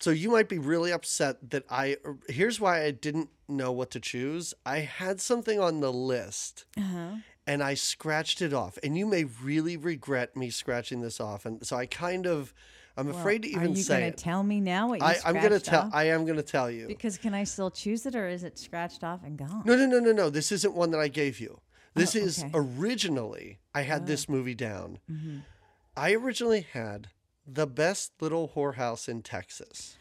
So you might be really upset that I. Here's why I didn't know what to choose. I had something on the list,
Uh-huh.
and I scratched it off. And you may really regret me scratching this off. And so I kind of, I'm afraid to even say.
Are
you going
to tell me now what you
I, I'm gonna tell. I am gonna tell you.
Because can I still choose it, or is it scratched off and gone?
No, no, no, no, no. This isn't one that I gave you. This
Oh,
is
okay. Oh.
originally I had this movie down.
Mm-hmm.
I originally had the best little whorehouse in Texas.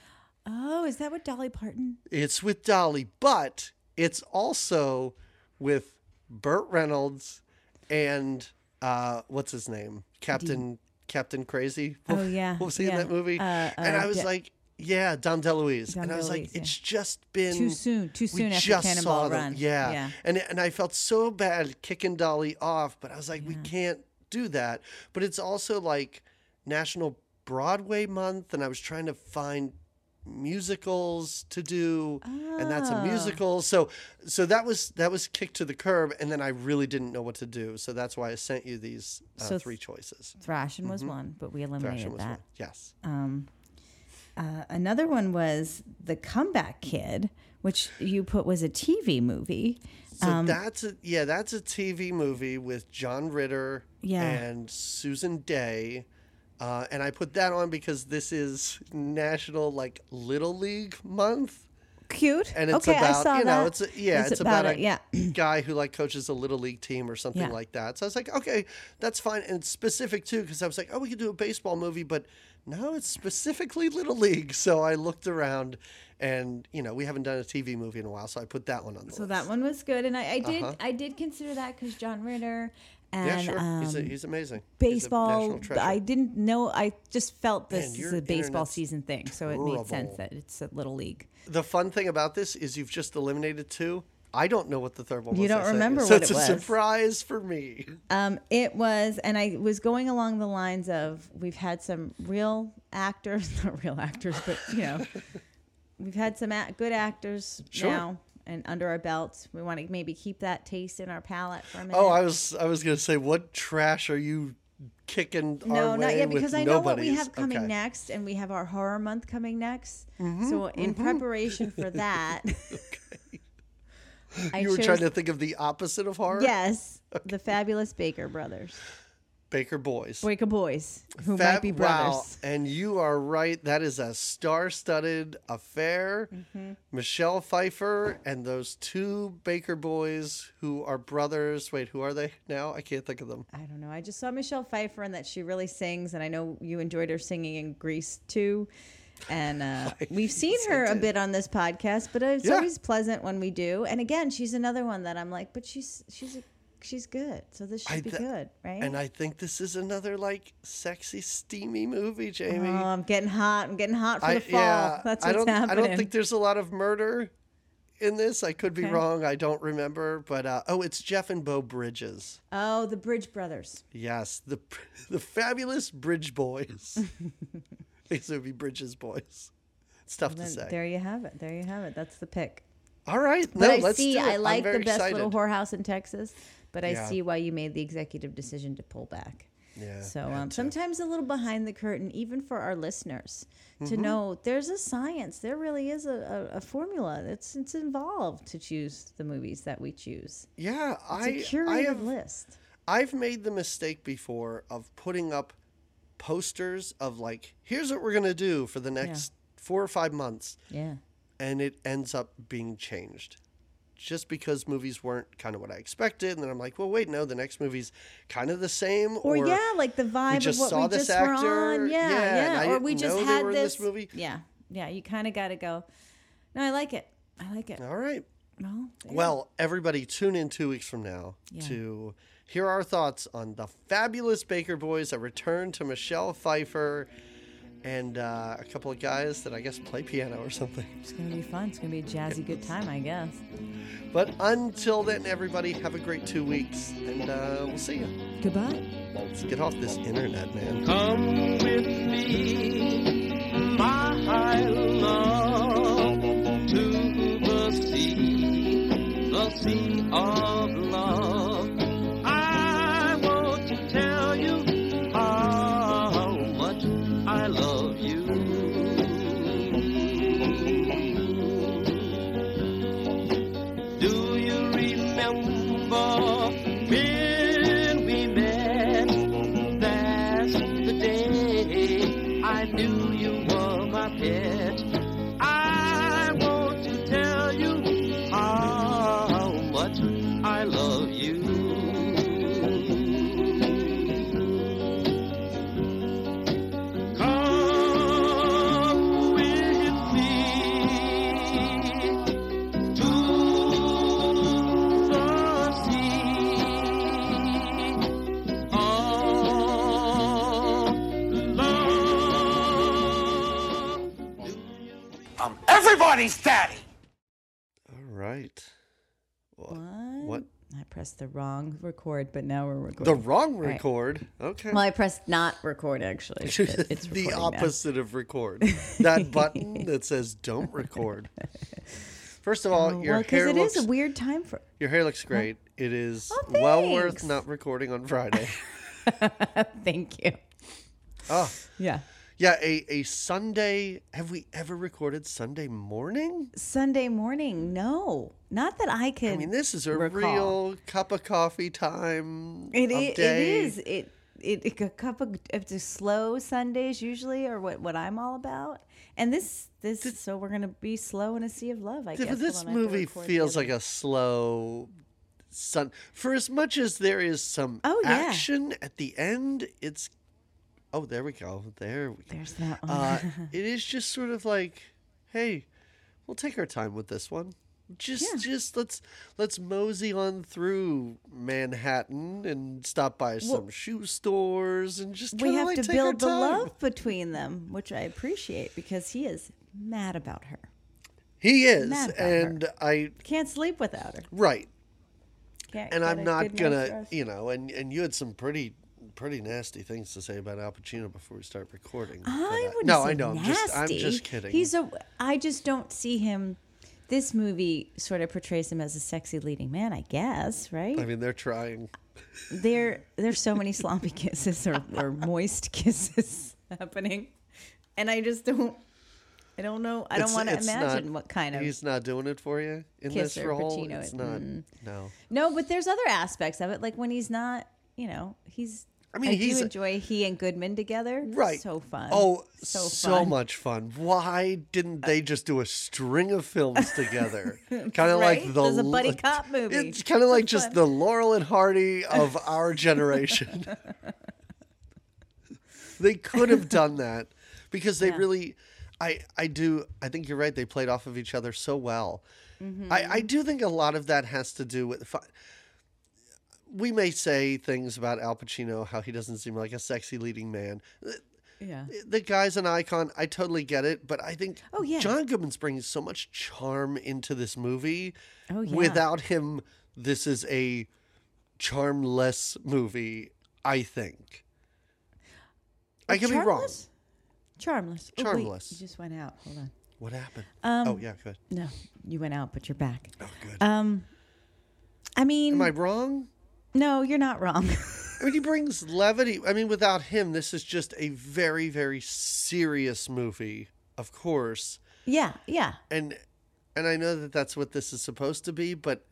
Oh, is that with Dolly Parton?
It's with Dolly, but it's also with Burt Reynolds and uh, what's his name, Captain Captain Crazy.
Oh, yeah,
was he
yeah.
in that movie?
Uh,
and
uh,
I was
D-
like, Yeah, Dom DeLuise.
Dom
and I was like,
DeLuise, yeah.
it's just been
Too soon. Too
we
soon after
just
Cannonball. Run.
Yeah.
Yeah.
And and I felt so bad kicking Dolly off, but I was like, we can't do that. But it's also like National Broadway Month, and I was trying to find musicals to do and that's a
Oh.
musical so so that was that was kicked to the curb and then i really didn't know what to do so that's why i sent you these uh,
So
three choices
Thrashing was one, but we eliminated that.
one. yes
Um, uh, another one was The Comeback Kid, which you put was a TV movie.
So
Um,
that's a yeah, that's a TV movie with John Ritter
Yeah.
and Susan Dey. Uh, and I put that on because this is National like Little League Month,
Cute.
and it's
okay,
about you know
that.
it's a, yeah it's, about,
it.
a
yeah.
guy who like coaches a little league team or something
Yeah.
like that. So I was like, okay, that's fine, and it's specific too because I was like, oh, we could do a baseball movie, but no, it's specifically little league. So I looked around, and you know we haven't done a TV movie in a while, so I put that one on the
So
list.
that one was good, and I, I did
Uh-huh.
I did consider that because John Ritter and
yeah, sure, he's, a,
um,
he's amazing. He's a
baseball.
treasure.
I didn't know. I just felt this
your
is a baseball season thing, so it made sense that it's a little league.
The fun thing about this is you've just eliminated two. I don't know what the third one was.
You don't remember
so
what
it's
it
a surprise for me.
Um, it was, and I was going along the lines of we've had some real actors, not real actors, but you know, we've had some a- good actors
Sure.
now and under our belts. We want to maybe keep that taste in our palate for a minute.
Oh, I was I was gonna say, what trash are you kicking
no,
our
not yet because I know what we have coming
Okay. Mm-hmm,
next, and we have our horror month coming next. so in preparation for that, I
You were
chose-
trying to think of the opposite of horror.
yes, the fabulous Baker brothers,
Baker Boys.
Baker boys, who
Fab-
might be brothers.
Wow, and you are right. That is a star-studded affair.
Mm-hmm.
Michelle Pfeiffer and those two Baker boys who are brothers. Wait, who are they now? I can't think of them.
I don't know. I just saw Michelle Pfeiffer and that she really sings, and I know you enjoyed her singing in Grease too. And uh, we've seen her a bit on this podcast, but it's
Yeah.
always pleasant when we do. And again, she's another one that I'm like, but she's she's a, she's good, so this should
I
be good, right?
And I think this is another like sexy, steamy movie, Jamie.
oh, I'm getting hot. I'm getting hot for
I,
the fall.
yeah,
That's
I
what's
don't.
happening.
I don't think there's a lot of murder in this. I could be
Okay.
wrong. I don't remember. But uh, oh, it's Jeff and Beau Bridges.
oh, the Bridge Brothers.
Yes, the the fabulous Bridge Boys. These would be Bridges Boys. It's tough to say.
there you have it. There you have it. That's the pick.
All right,
But
no,
I
let's
see. I like the best little whorehouse in Texas, but I
Yeah.
see why you made the executive decision to pull back.
Yeah,
So um, sometimes a little behind the curtain, even for our listeners, to
Mm-hmm.
know there's a science. There really is a, a, a formula that's it's involved to choose the movies that we choose.
yeah,
It's
I
a curated
I have
list.
I've made the mistake before of putting up posters of like, here's what we're gonna do for the next four or five months,
Yeah.
and it ends up being changed. Just because movies weren't kind of what I expected, and then I'm like, well, wait, no, the next movie's kind of the same.
Or, yeah, like the vibe
just
of what
saw
we
this
just were
actor,
on. Yeah,
yeah,
yeah. Or we just had this
this movie.
Yeah, yeah. You kind of got to go. No, I like it. I like it.
All right.
Well.
Well, everybody, tune in two weeks from now
Yeah.
to hear our thoughts on the fabulous Baker Boys, a return to Michelle Pfeiffer, and uh, a couple of guys that I guess play piano or something.
it's gonna be fun. It's gonna be a jazzy good time, I guess.
But until then, everybody, have a great two weeks, and uh, we'll see you.
Goodbye.
Let's get off this internet, man.
Come with me, my love,
pressed the wrong record, but now we're
The
recording.
wrong
right.
record. Okay.
well, I pressed not record actually. It's
the
recording now.
opposite of record. That button that says "Don't record." First of all,
Oh,
your
well,
hair
it is
looks
a weird time for.
your hair looks great. It is
Oh,
well worth not recording on Friday.
Thank you.
oh,
Yeah.
Yeah, a a Sunday. Have we ever recorded Sunday morning?
Sunday morning, no, not that I can.
I mean, this is a
recall.
real cup of coffee time.
It,
of
i- it is. It, it it a cup of it's slow Sundays usually, or what what I'm all about. And this this so we're gonna be slow in a sea of love. I
Th-
guess.
This
Hold on, I have to
movie feels like a slow sun. For as much as there is some
Oh, yeah.
action at the end, it's oh, there we go. There we go.
There's that one.
Uh, it is just sort of like, hey, we'll take our time with this one. Just,
Yeah.
just let's let's mosey on through Manhattan and stop by some shoe stores and just
we have
like,
to build the love between them, which I appreciate because he is mad about her.
He is,
about her.
and I
Can't sleep without her.
right.
Can't
and I'm not gonna, you know, and and you had some pretty pretty nasty things to say about Al Pacino before we start recording.
I wouldn't
no, I know. I'm
nasty.
just I'm just kidding.
He's a. I just don't see him. This movie sort of portrays him as a sexy leading man, I guess, right?
I mean, they're trying.
there, there's so many sloppy kisses or, or moist kisses happening, and I just don't. I don't know. I don't want to imagine
not-
what kind of.
He's not doing it for you in this role.
Pacino,
It's
it-
not.
mm.
No.
No, but there's other aspects of it, like when he's not. You know, he's.
I mean,
I
he's
do enjoy he and Goodman together.
Right.
So fun.
Oh,
so,
so,
fun.
much fun. Why didn't they just do a string of films together? kind of
Right?
like the
There's a buddy cop movie.
It's kind of like just
fun.
the Laurel and Hardy of our generation. they could have done that because they
Yeah.
really I I do I think you're right they played off of each other so well.
Mm-hmm.
I I do think a lot of that has to do with we may say things about Al Pacino how he doesn't seem like a sexy leading man.
Yeah.
The guy's an icon. I totally get it, but I think
Oh, yeah.
John Goodman's bringing so much charm into this movie.
Oh, yeah.
Without him, this is a charmless movie. I think. I could be wrong.
Charmless? Charmless. Oh, wait,
Charmless.
you just went out. Hold on.
What happened?
Um,
oh yeah, good.
No, you went out, but you're back.
Oh good.
Um, I mean,
Am I wrong?
No, you're not wrong.
I mean, he brings levity. I mean, without him, this is just a very, very serious movie. Of course,
yeah, yeah.
and and I know that that's what this is supposed to be, but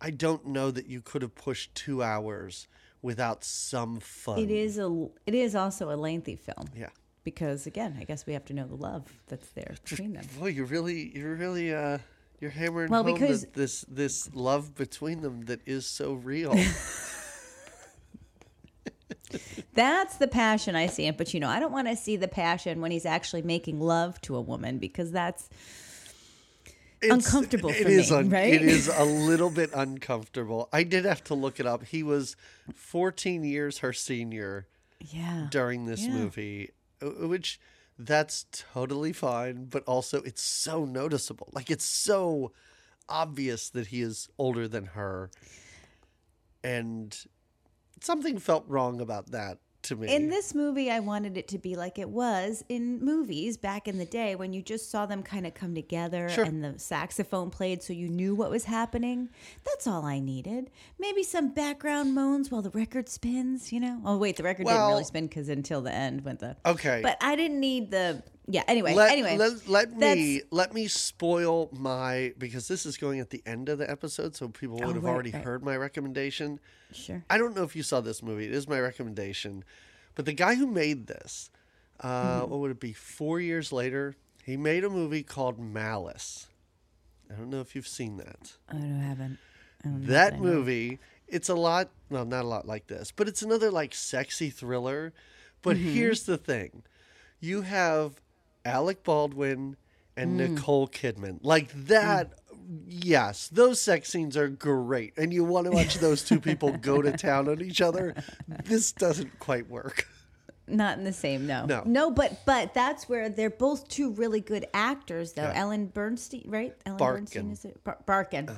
I don't know that you could have pushed two hours without some fun.
It is a. It is also a lengthy film
Yeah.
because, again, I guess we have to know the love that's there between them.
Boy, you really, you're really, uh, you're hammering
Well,
home
because-
this this love between them that is so real.
That's the passion I see in Pacino. I don't want to see the passion when he's actually making love to a woman because that's
It's-
Uncomfortable
it
for
is
me,
un-
right?
It is a little bit uncomfortable. I did have to look it up. He was 14 years her senior
yeah.
during this
Yeah.
movie, uh, which that's totally fine, but also it's so noticeable. Like it's so obvious that he is older than her. And something felt wrong about that to me.
In this movie, I wanted it to be like it was in movies back in the day when you just saw them kind of come together
Sure.
and the saxophone played so you knew what was happening. That's all I needed. Maybe some background moans while the record spins, you know? Oh, wait, the record didn't really spin because until the end went the.
okay.
But I didn't need the. Yeah, anyway.
let,
anyway.
let, let me let me spoil my because this is going at the end of the episode, so people would
Oh,
have
right,
already
right.
heard my recommendation.
Sure.
I don't know if you saw this movie. It is my recommendation, but the guy who made this, uh,
Mm-hmm.
what would it be? Four years later, he made a movie called Malice. I don't know if you've seen that.
I don't haven't. I don't know
That movie, it's a lot, well, not a lot like this, but it's another like sexy thriller. But
Mm-hmm.
here's the thing you have Alec Baldwin and
Mm.
Nicole Kidman. Like that, yes, those sex scenes are great. And you want to watch those two people go to town on each other. This doesn't quite work.
Not in the same, no.
No.
No, but but that's where they're both two really good actors, though.
Yeah.
Ellen Bernstein, right? Ellen
Barkin.
Bernstein is it? Bar- Barkin.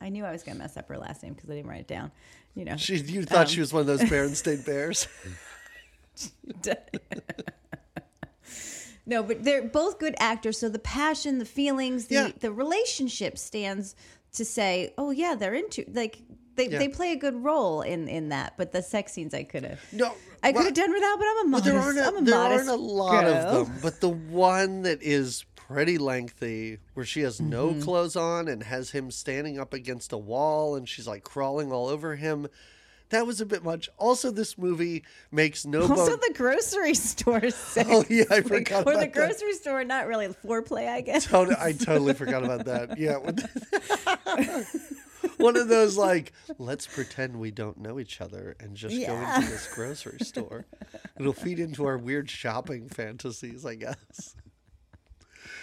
I knew I was going to mess up her last name because I didn't write it down. You know.
She, you thought
Um,
she was one of those Berenstain Bears?
no, but they're both good actors. So the passion, the feelings, the
Yeah.
the relationship stands to say, oh yeah, they're into like they,
Yeah.
they play a good role in in that. But the sex scenes, I could have.
No,
I could have done without, but I'm a
Well,
modest.
there aren't
I'm
a,
a
there aren't a lot
girl.
of them, but the one that is pretty lengthy, where she has no
Mm-hmm.
clothes on and has him standing up against a wall, and she's like crawling all over him. That was a bit much. Also, this movie makes no
Also,
bone.
the grocery store sex.
Oh, yeah, I
Like,
forgot
Or
about
the
that.
grocery store, not really foreplay, I guess.
I totally forgot about that. Yeah. One of those like, let's pretend we don't know each other and just go into this grocery store. It'll feed into our weird shopping fantasies, I guess.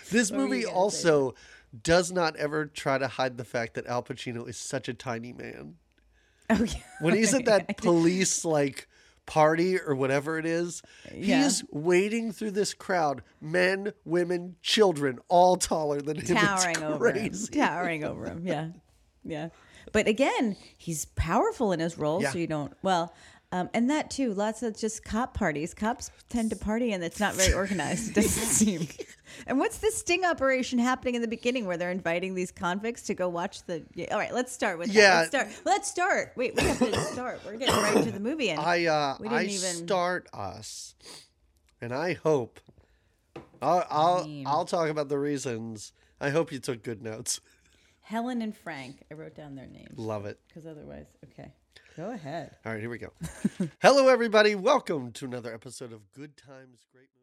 This movie also does not ever try to hide the fact that Al Pacino is such a tiny man.
Oh, yeah.
When he's at that police like party or whatever it is,
Yeah.
he's wading through this crowd, men, women, children, all taller than him.
towering over him. Towering over him. Yeah. Yeah. But again, he's powerful in his role,
Yeah.
so you don't, well, um, and that too, lots of just cop parties. Cops tend to party and it's not very organized, it doesn't seem. And what's this sting operation happening in the beginning where they're inviting these convicts to go watch the. Yeah, all right, let's start with that.
Yeah.
Let's start. Let's start. Wait, we have to start. We're getting right to the movie. And
I uh,
We didn't
I
even-
start us, and I hope. I'll I'll,
mean-
I'll talk about the reasons. I hope you took good notes.
Helen and Frank. I wrote down their names
Love it.
because otherwise, okay. Go ahead.
All right, here we go. Hello, everybody. Welcome to another episode of Good Times, Great Movies.